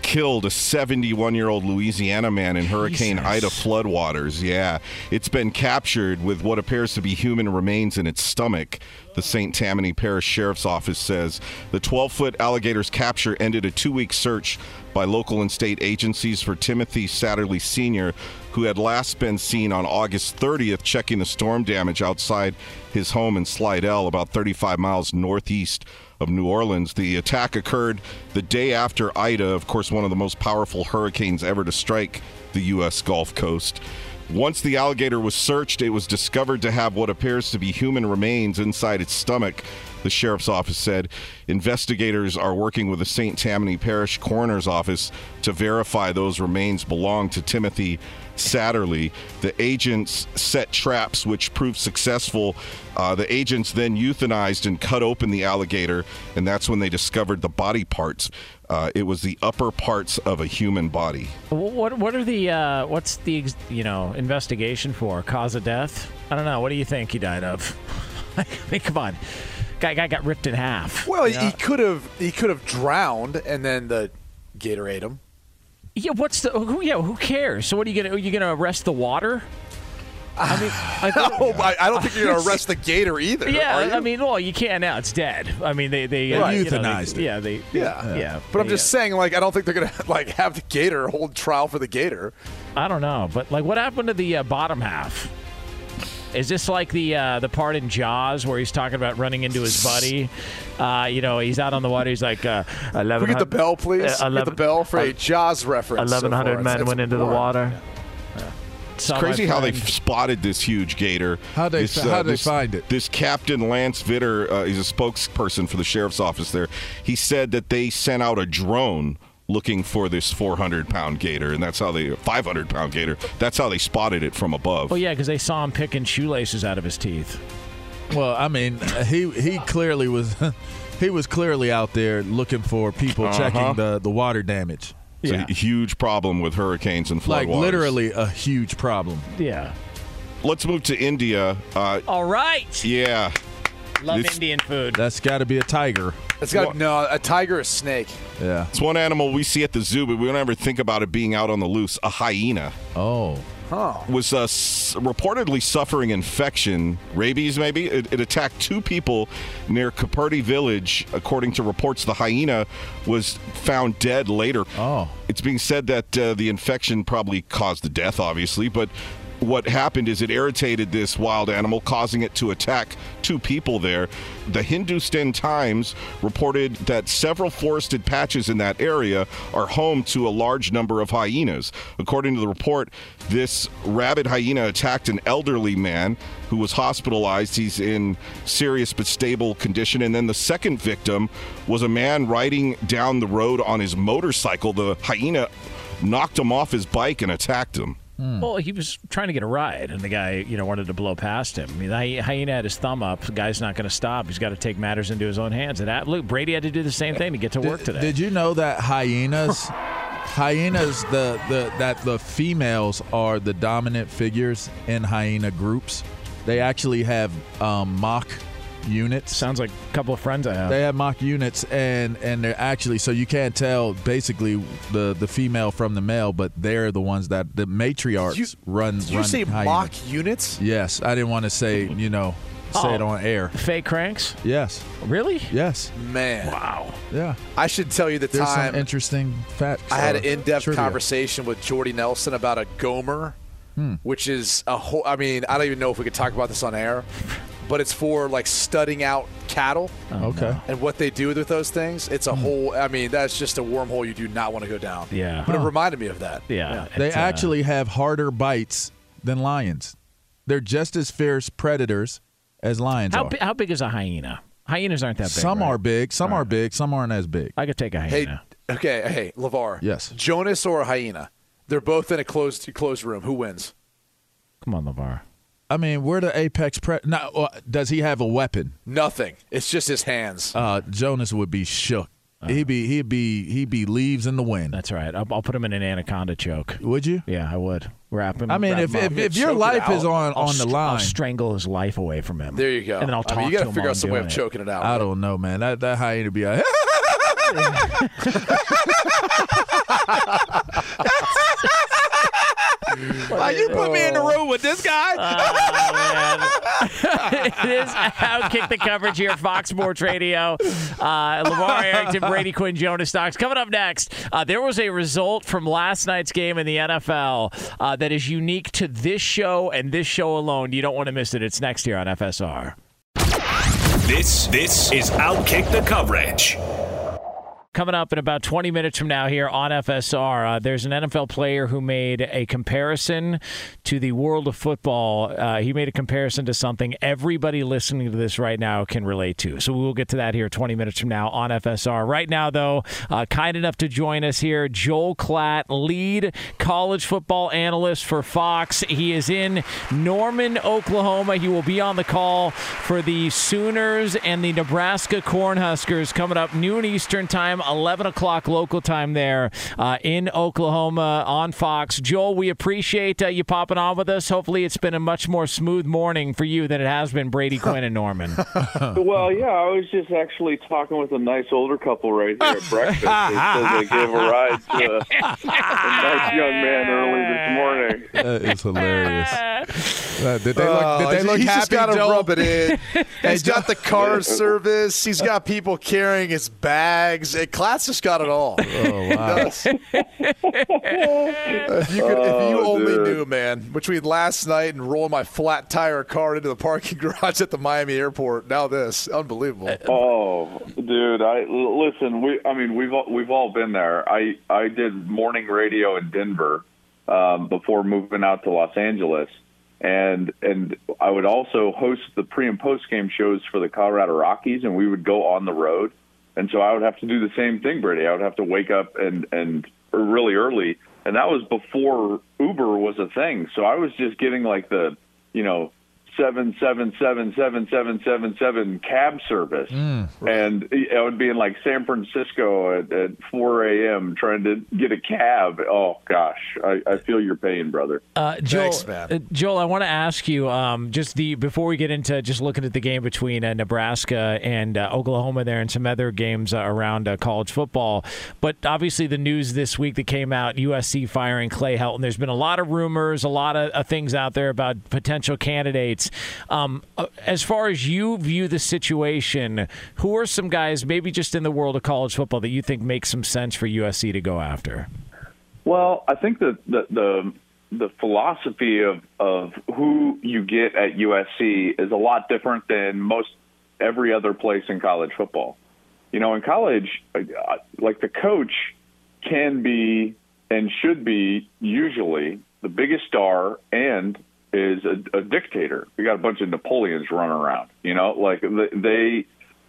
killed a 71 year old Louisiana man in Hurricane Jesus. Ida floodwaters. Yeah, it's been captured with what appears to be human remains in its stomach. The St. Tammany Parish Sheriff's Office says the 12 foot alligator's capture ended a two week search by local and state agencies for Timothy Satterley Sr., who had last been seen on August 30th checking the storm damage outside his home in Slidell, about 35 miles northeast of New Orleans. The attack occurred the day after Ida, of course, one of the most powerful hurricanes ever to strike the U.S. Gulf Coast. Once the alligator was searched, it was discovered to have what appears to be human remains inside its stomach. The sheriff's office said investigators are working with the St. Tammany Parish Coroner's Office to verify those remains belong to Timothy Satterley. The agents set traps which proved successful. Uh, the agents then euthanized and cut open the alligator, and that's when they discovered the body parts. Uh, it was the upper parts of a human body. What what are the uh, what's the you know investigation for cause of death? I don't know. What do you think he died of? I mean, come on, guy guy got ripped in half. Well, you know? he could have he could have drowned, and then the gator ate him. Yeah. What's the who? Yeah, who cares? So what are you gonna are you gonna arrest the water? I mean, I, No, I, I don't think you're going to arrest the gator either. Yeah, are you? I mean, well, you can't now. It's dead. I mean, they they Right. you know, they- Euthanized it. Yeah, they yeah, yeah. But I'm they, just saying, like, I don't think they're going to like have the gator hold trial for the gator. I don't know, but like, what happened to the uh, bottom half? Is this like the uh, the part in Jaws where he's talking about running into his buddy? Uh, you know, he's out on the water. He's like, uh, eleven. we get the bell, please? Uh, Get the bell for a Jaws reference. Eleven hundred far. men It's- went it's into the warm. water. It's Saw my crazy how they spotted this huge gator. How'd they- This, how'd they this- find it? This Captain Lance Vitter, uh, he's a spokesperson for the sheriff's office there. He said that they sent out a drone looking for this 400 pound gator, and that's how they 500 pound gator. That's how they spotted it from above. Well, yeah, because they saw him picking shoelaces out of his teeth. Well, I mean, uh, he he clearly was he was clearly out there looking for people Uh-huh. checking the the water damage. It's a huge problem with hurricanes and floodwaters. Like literally a huge problem. Yeah. Let's move to India. Uh, All right. yeah. Love This- Indian food. That's got to be a tiger. It's got no a tiger, a snake. Yeah. It's one animal we see at the zoo, but we don't ever think about it being out on the loose. A hyena. Oh. Huh. was uh, s- reportedly suffering infection, rabies maybe. It, it attacked two people near Caperti Village. According to reports, the hyena was found dead later. Oh. It's being said that uh, the infection probably caused the death, obviously, but what happened is it irritated this wild animal, causing it to attack two people there. The Hindustan Times reported that several forested patches in that area are home to a large number of hyenas. According to the report, this rabid hyena attacked an elderly man who was hospitalized. He's in serious but stable condition. And then the second victim was a man riding down the road on his motorcycle. The hyena knocked him off his bike and attacked him. Well, he was trying to get a ride, and the guy, you know, wanted to blow past him. I mean, the hyena had his thumb up. The guy's not going to stop. He's got to take matters into his own hands. And look, Brady had to do the same thing to get to work today. Did you know that hyenas, hyenas, the, the that the females are the dominant figures in hyena groups? They actually have um, mock units. Sounds like a couple of friends I have. They have mock units, and and they're actually so you can't tell basically the the female from the male, but they're the ones that the matriarchs You- run. Did you run say hyenas. mock units? Yes, I didn't want to say you know say it Oh. on air. Fake cranks? Yes, Really? yes, Man, Wow. yeah. I should tell you the There's time some interesting facts. I had uh, an in-depth trivia. conversation with Jordy Nelson about a gomer, Hmm. which is a whole. I mean, I don't even know if we could talk about this on air, but it's for like studying out cattle Okay. and what they do with those things. It's a whole. I mean, that's just a wormhole you do not want to go down. Yeah. But it reminded me of that. Yeah. They it's, uh, actually have harder bites than lions. They're just as fierce predators as lions How, are. bi- how big is a hyena? Hyenas aren't that big. some right? are big, some are big, some aren't as big. I could take a Hey, hyena. okay, hey, LeVar. Yes. Jonas or a hyena? They're both in a closed closed room. Who wins? Come on, LeVar. I mean, we're the apex pre. Now, uh, does he have a weapon? Nothing. It's just his hands. Uh, Jonas would be shook. he'd be he'd be he'd be leaves in the wind. That's right. I'll, I'll put him in an anaconda choke. Would you? Yeah, I would. Wrap him. I mean, if him if, if your choke it life is on I'll on the str- I'll line, strangle his life away from him. there you go. And then I'll I talk mean, you to gotta figure out some way of it. choking it out. I don't know, man. That that hyena would be like. Why you put me in the room with this guy? it is Outkick the coverage here, Fox Sports Radio. Uh, LeVar Arrington, Brady Quinn, Jonas Knox. Coming up next, uh, there was a result from last night's game in the NFL uh, that is unique to this show and this show alone. You don't want to miss it. It's next here on FSR. This this is Outkick the coverage. Coming up in about 20 minutes from now here on FSR, uh, there's an NFL player who made a comparison to the world of football. Uh, he made a comparison to something everybody listening to this right now can relate to. So we'll get to that here 20 minutes from now on FSR. Right now, though, uh, kind enough to join us here, Joel Klatt, lead college football analyst for Fox. He is in Norman, Oklahoma. He will be on the call for the Sooners and the Nebraska Cornhuskers coming up noon Eastern time, 11 o'clock local time there uh, in Oklahoma on Fox. Joel, we appreciate uh, you popping on with us. Hopefully, it's been a much more smooth morning for you than it has been Brady Quinn and Norman. well, yeah, I was just actually talking with a nice older couple right here at breakfast. They gave a ride to a, a nice young man early this morning. That is hilarious. Uh, did they look? Oh, Did they look he's happy? just got to rub it in. He's got the car service. He's got people carrying his bags. Hey, Klatt's just got it all. Oh wow! if you, could, if you Oh, only dude. knew, man, between last night and rolling my flat tire car into the parking garage at the Miami airport, now this, unbelievable. Oh, dude! I l- listen. We, I mean, we've all, we've all been there. I I did morning radio in Denver um, before moving out to Los Angeles, and and I would also host the pre and post game shows for the Colorado Rockies, and we would go on the road, and so I would have to do the same thing, Brady. I would have to wake up and and really early, and that was before Uber was a thing. So I was just getting like the you know seven seven seven seven seven seven seven cab service, Mm. and I would be in like San Francisco at, at 4 a.m. trying to get a cab. Oh gosh, I, I feel your pain, brother. Uh, Joel, uh, Joel, I want to ask you um, just the before we get into just looking at the game between uh, Nebraska and uh, Oklahoma there, and some other games uh, around uh, college football. But obviously, the news this week that came out: USC firing Clay Helton. There's been a lot of rumors, a lot of uh, things out there about potential candidates. Um, uh, as far as you view the situation, who are some guys, maybe just in the world of college football, that you think makes some sense for USC to go after? Well, I think that the the the philosophy of of who you get at USC is a lot different than most every other place in college football. You know, in college, uh, like the coach can be and should be usually the biggest star and is a, a dictator. We got a bunch of Napoleons running around. You know, like they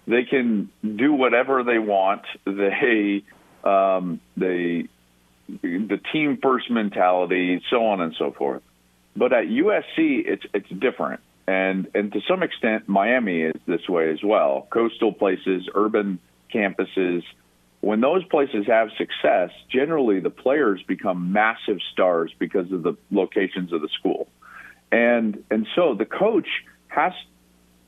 they can do whatever they want. They um, they the team first mentality, so on and so forth. But at USC, it's it's different, and and to some extent, Miami is this way as well. Coastal places, urban campuses. When those places have success, generally the players become massive stars because of the locations of the school, and and so the coach has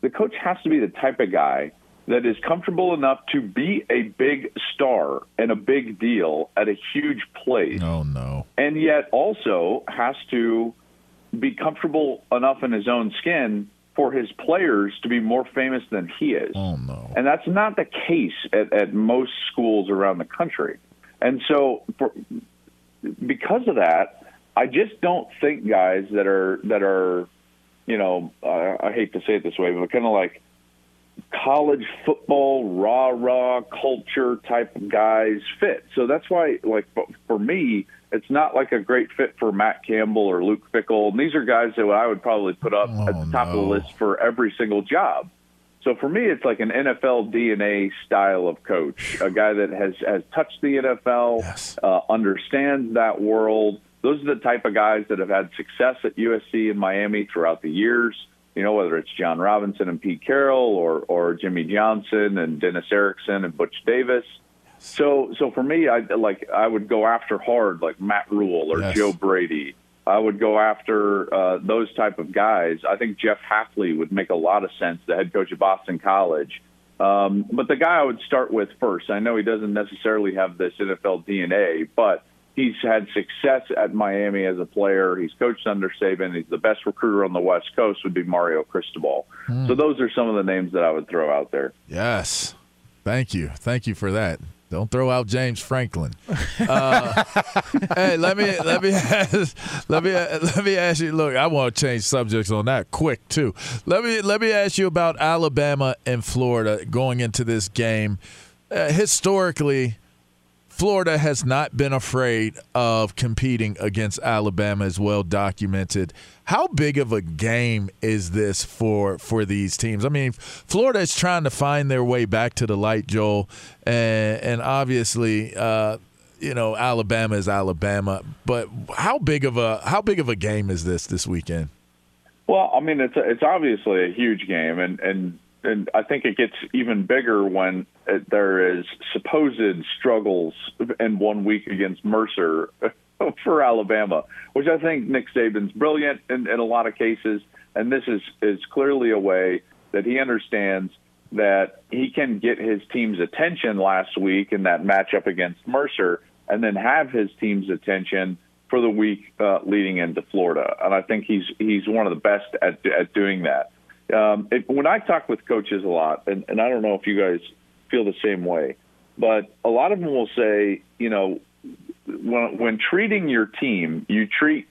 the coach has to be the type of guy that is comfortable enough to be a big star and a big deal at a huge place. Oh no. And yet also has to be comfortable enough in his own skin for his players to be more famous than he is. Oh no. And that's not the case at, at most schools around the country. And so for because of that, I just don't think guys that are that are you know, uh, I hate to say it this way, but kind of like college football rah rah culture type of guys fit. So that's why, like for me, it's not like a great fit for Matt Campbell or Luke Fickell. And these are guys that I would probably put up at the top of the list for every single job. So for me, it's like an NFL DNA style of coach, a guy that has has touched the NFL, uh, understands that world. Those are the type of guys that have had success at USC and Miami throughout the years you know, whether it's John Robinson and Pete Carroll or or Jimmy Johnson and Dennis Erickson and Butch Davis. So so for me, I like I would go after hard like Matt Rhule or Yes. Joe Brady. I would go after uh, those type of guys. I think Jeff Hafley would make a lot of sense, the head coach of Boston College. Um, but the guy I would start with first, I know he doesn't necessarily have this NFL DNA, but he's had success at Miami as a player. He's coached under Saban. He's the best recruiter on the West Coast. Would be Mario Cristobal. Hmm. So those are some of the names that I would throw out there. Yes. Thank you. Thank you for that. Don't throw out James Franklin. Uh, hey, let me let me ask, let me let me ask you. Look, I want to change subjects on that quick too. Let me let me ask you about Alabama and Florida going into this game. Uh, historically, Florida has not been afraid of competing against Alabama, as well documented. How big of a game is this for for these teams? I mean, Florida is trying to find their way back to the light, Joel, and, and obviously, uh, you know, Alabama is Alabama. But how big of a how big of a game is this this weekend? Well, I mean, it's it's obviously a huge game, and and and I think it gets even bigger when it, there is supposed struggles in one week against Mercer for Alabama, which I think Nick Saban's brilliant in, in a lot of cases, and this is is clearly a way that he understands that he can get his team's attention last week in that matchup against Mercer, and then have his team's attention for the week uh, leading into Florida. And I think he's he's one of the best at at doing that. Um, it, when I talk with coaches a lot, and, and I don't know if you guys feel the same way, but a lot of them will say, you know, when when treating your team, you treat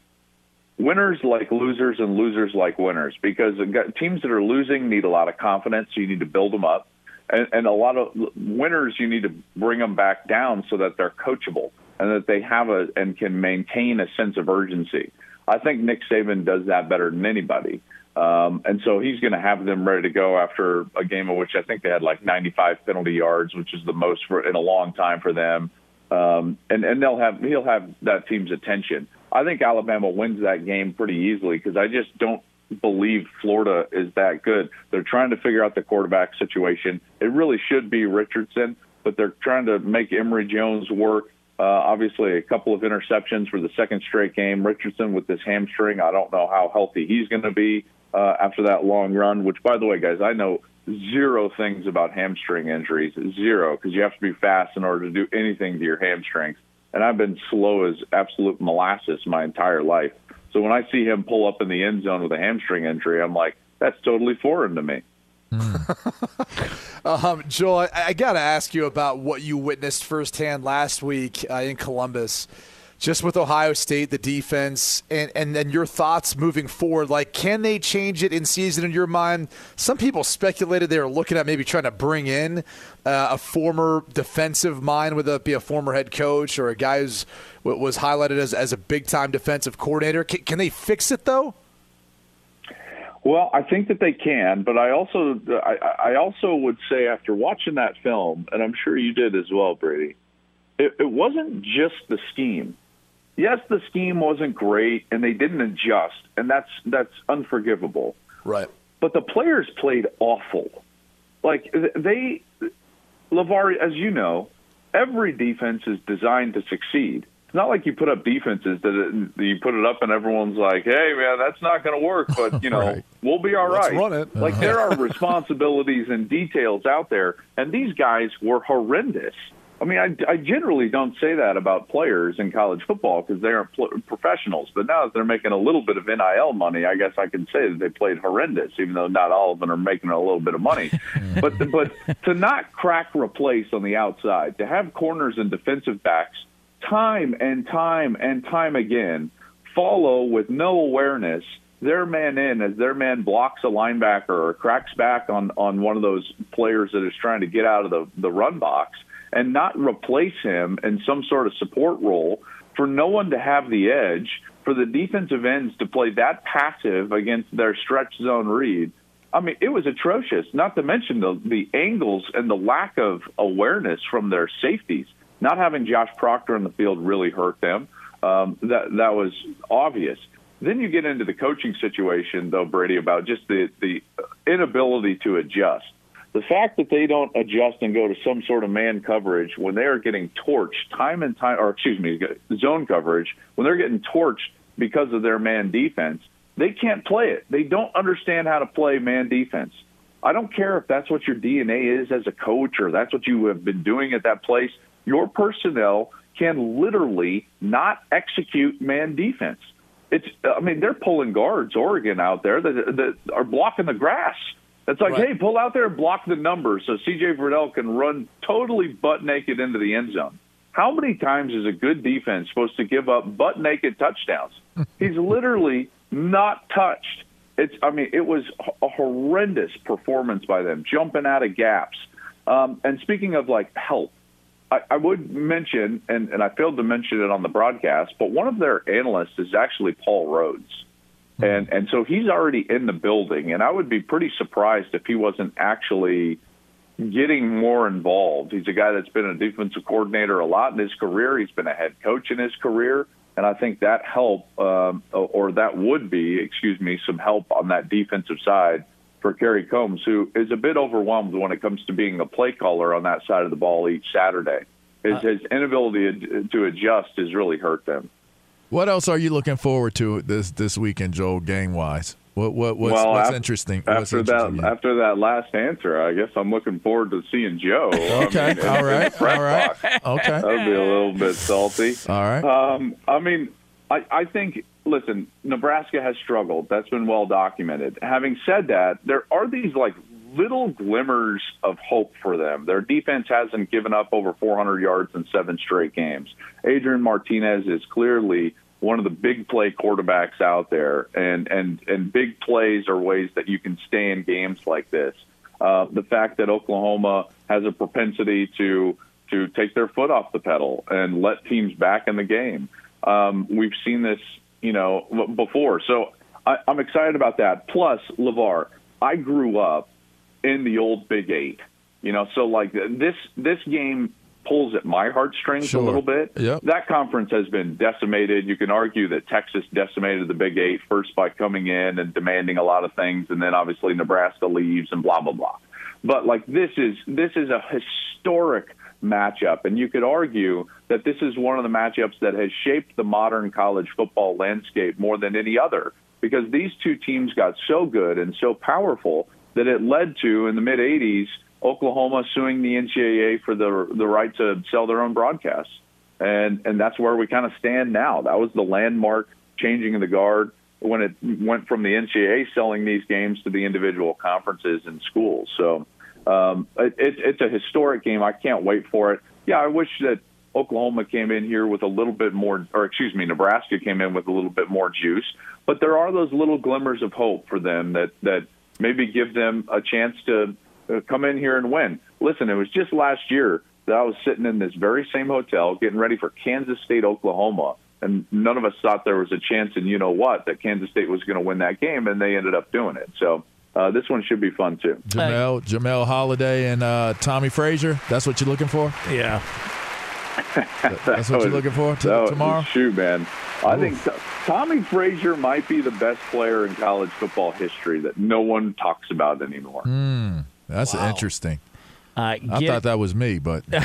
winners like losers and losers like winners because teams that are losing need a lot of confidence. So you need to build them up, and, and a lot of winners you need to bring them back down so that they're coachable and that they have a and can maintain a sense of urgency. I think Nick Saban does that better than anybody. Um, and so he's going to have them ready to go after a game of which I think they had like 95 penalty yards, which is the most for, in a long time for them. Um, and and they'll have he'll have that team's attention. I think Alabama wins that game pretty easily because I just don't believe Florida is that good. They're trying to figure out the quarterback situation. It really should be Richardson, but they're trying to make Emory Jones work. Uh, obviously, a couple of interceptions for the second straight game. Richardson with this hamstring, I don't know how healthy he's going to be uh, after that long run. Which, by the way, guys, I know zero things about hamstring injuries, zero, because you have to be fast in order to do anything to your hamstrings. And I've been slow as absolute molasses my entire life. So when I see him pull up in the end zone with a hamstring injury, I'm like, that's totally foreign to me. Um, Joel, I, I got to ask you about what you witnessed firsthand last week uh, in Columbus, just with Ohio State, the defense, and, and then your thoughts moving forward. Like, can they change it in season in your mind? Some people speculated they were looking at maybe trying to bring in uh, a former defensive mind, whether it be a former head coach or a guy who was highlighted as, as a big time defensive coordinator. Can, can they fix it though? Well, I think that they can, but I also I, I also would say after watching that film, and I'm sure you did as well, Brady. It, it wasn't just the scheme. Yes, the scheme wasn't great, and they didn't adjust, and that's that's unforgivable. Right. But the players played awful. Like they, LeVar, as you know, every defense is designed to succeed it's not like you put up defenses that, it, you put it up and everyone's like, "Hey, man, that's not going to work," but you know, right. we'll be all right. Run it. Like there are responsibilities and details out there, and these guys were horrendous. I mean, I, I generally don't say that about players in college football because they aren't pl- professionals. But now that they're making a little bit of NIL money, I guess I can say that they played horrendous, even though not all of them are making a little bit of money. but but to not crack replace on the outside, to have corners and defensive backs time and time and time again follow with no awareness their man in as their man blocks a linebacker or cracks back on, on one of those players that is trying to get out of the, the run box and not replace him in some sort of support role for no one to have the edge, for the defensive ends to play that passive against their stretch zone read. I mean, it was atrocious, not to mention the, the angles and the lack of awareness from their safeties not having Josh Proctor in the field really hurt them. Um, that that was obvious. Then you get into the coaching situation, though, Brady, about just the the inability to adjust. The fact that they don't adjust and go to some sort of man coverage when they are getting torched time and time, or excuse me, zone coverage when they're getting torched because of their man defense, they can't play it. They don't understand how to play man defense. I don't care if that's what your DNA is as a coach or that's what you have been doing at that place your personnel can literally not execute man defense. It's, I mean, they're pulling guards, Oregon out there that, that are blocking the grass. It's like, right. hey, pull out there and block the numbers so CJ Verdell can run totally butt naked into the end zone. How many times is a good defense supposed to give up butt naked touchdowns? He's literally not touched. It's, I mean, it was a horrendous performance by them, jumping out of gaps. Um, and speaking of like help, I, I would mention, and, and I failed to mention it on the broadcast, but one of their analysts is actually Paul Rhoads. And and so he's already in the building, and I would be pretty surprised if he wasn't actually getting more involved. He's a guy that's been a defensive coordinator a lot in his career. He's been a head coach in his career, and I think that help, um, or that would be, excuse me, some help on that defensive side for Kerry Coombs, who is a bit overwhelmed when it comes to being a play caller on that side of the ball each Saturday. His, uh, his inability to adjust has really hurt them. What else are you looking forward to this this weekend, Joel, game wise? What what what's, well, what's after, interesting? After what's interesting that, after that last answer, I guess I'm looking forward to seeing Joe. okay, I mean, all right, all right, okay. That would be a little bit salty. All right. Um, I mean, I, I think listen, Nebraska has struggled. That's been well documented. Having said that, there are these like little glimmers of hope for them. Their defense hasn't given up over 400 yards in seven straight games. Adrian Martinez is clearly one of the big play quarterbacks out there, and and and big plays are ways that you can stay in games like this. Uh, the fact that Oklahoma has a propensity to to take their foot off the pedal and let teams back in the game. Um, we've seen this you know, before. So I, I'm excited about that. Plus, LeVar, I grew up in the old Big Eight. You know, so like this this game pulls at my heartstrings Sure. a little bit. Yep. That conference has been decimated. You can argue that Texas decimated the Big Eight first by coming in and demanding a lot of things, and then obviously Nebraska leaves and blah blah blah. But like this is this is a historic matchup, and you could argue that this is one of the matchups that has shaped the modern college football landscape more than any other because these two teams got so good and so powerful that it led to in the mid 80s Oklahoma suing the NCAA for the the right to sell their own broadcasts. And and that's where we kind of stand now. That was the landmark changing of the guard when it went from the NCAA selling these games to the individual conferences and schools. So um, it, it, it's a historic game. I can't wait for it. Yeah, I wish that Oklahoma came in here with a little bit more, or excuse me, Nebraska came in with a little bit more juice. But there are those little glimmers of hope for them that that maybe give them a chance to uh, come in here and win. Listen, it was just last year that I was sitting in this very same hotel getting ready for Kansas State, Oklahoma, and none of us thought there was a chance in you know what that Kansas State was going to win that game, and they ended up doing it. So uh, this one should be fun too. Jamel, Jamelle Holieway and uh, Tommie Frazier. That's what you're looking for. Yeah. That's what you're looking for to, that tomorrow. Shoot, man. I think T- Tommie Frazier might be the best player in college football history that no one talks about anymore. Hmm, that's interesting. Uh, I get- thought that was me, but, but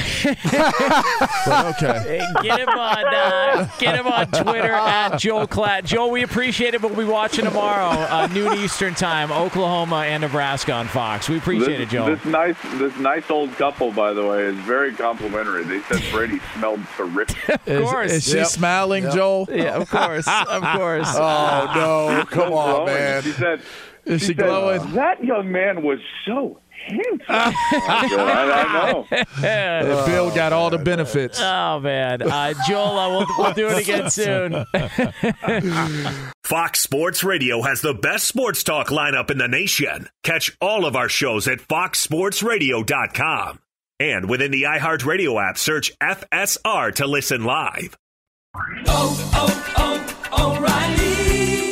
okay. Get him on, uh, get him on Twitter at Joel Klatt. Joel, we appreciate it, we'll be watching tomorrow, uh, noon Eastern time, Oklahoma and Nebraska on Fox. We appreciate this, it, Joel. This nice, this nice old couple, by the way, is very complimentary. They said Brady smelled terrific. Is, course. is she Yep. smiling, Yep. Joel? Yeah, of course, of course. Oh no! Come on, Glowing. man. She said, Is she said, glowing? That young man was so handsome. I, I, I know. Uh, Bill got all the benefits. Oh man, uh, Joel, uh, we'll, we'll do it again soon. Fox Sports Radio has the best sports talk lineup in the nation. Catch all of our shows at foxsportsradio.com. And within the iHeartRadio app, search FSR to listen live.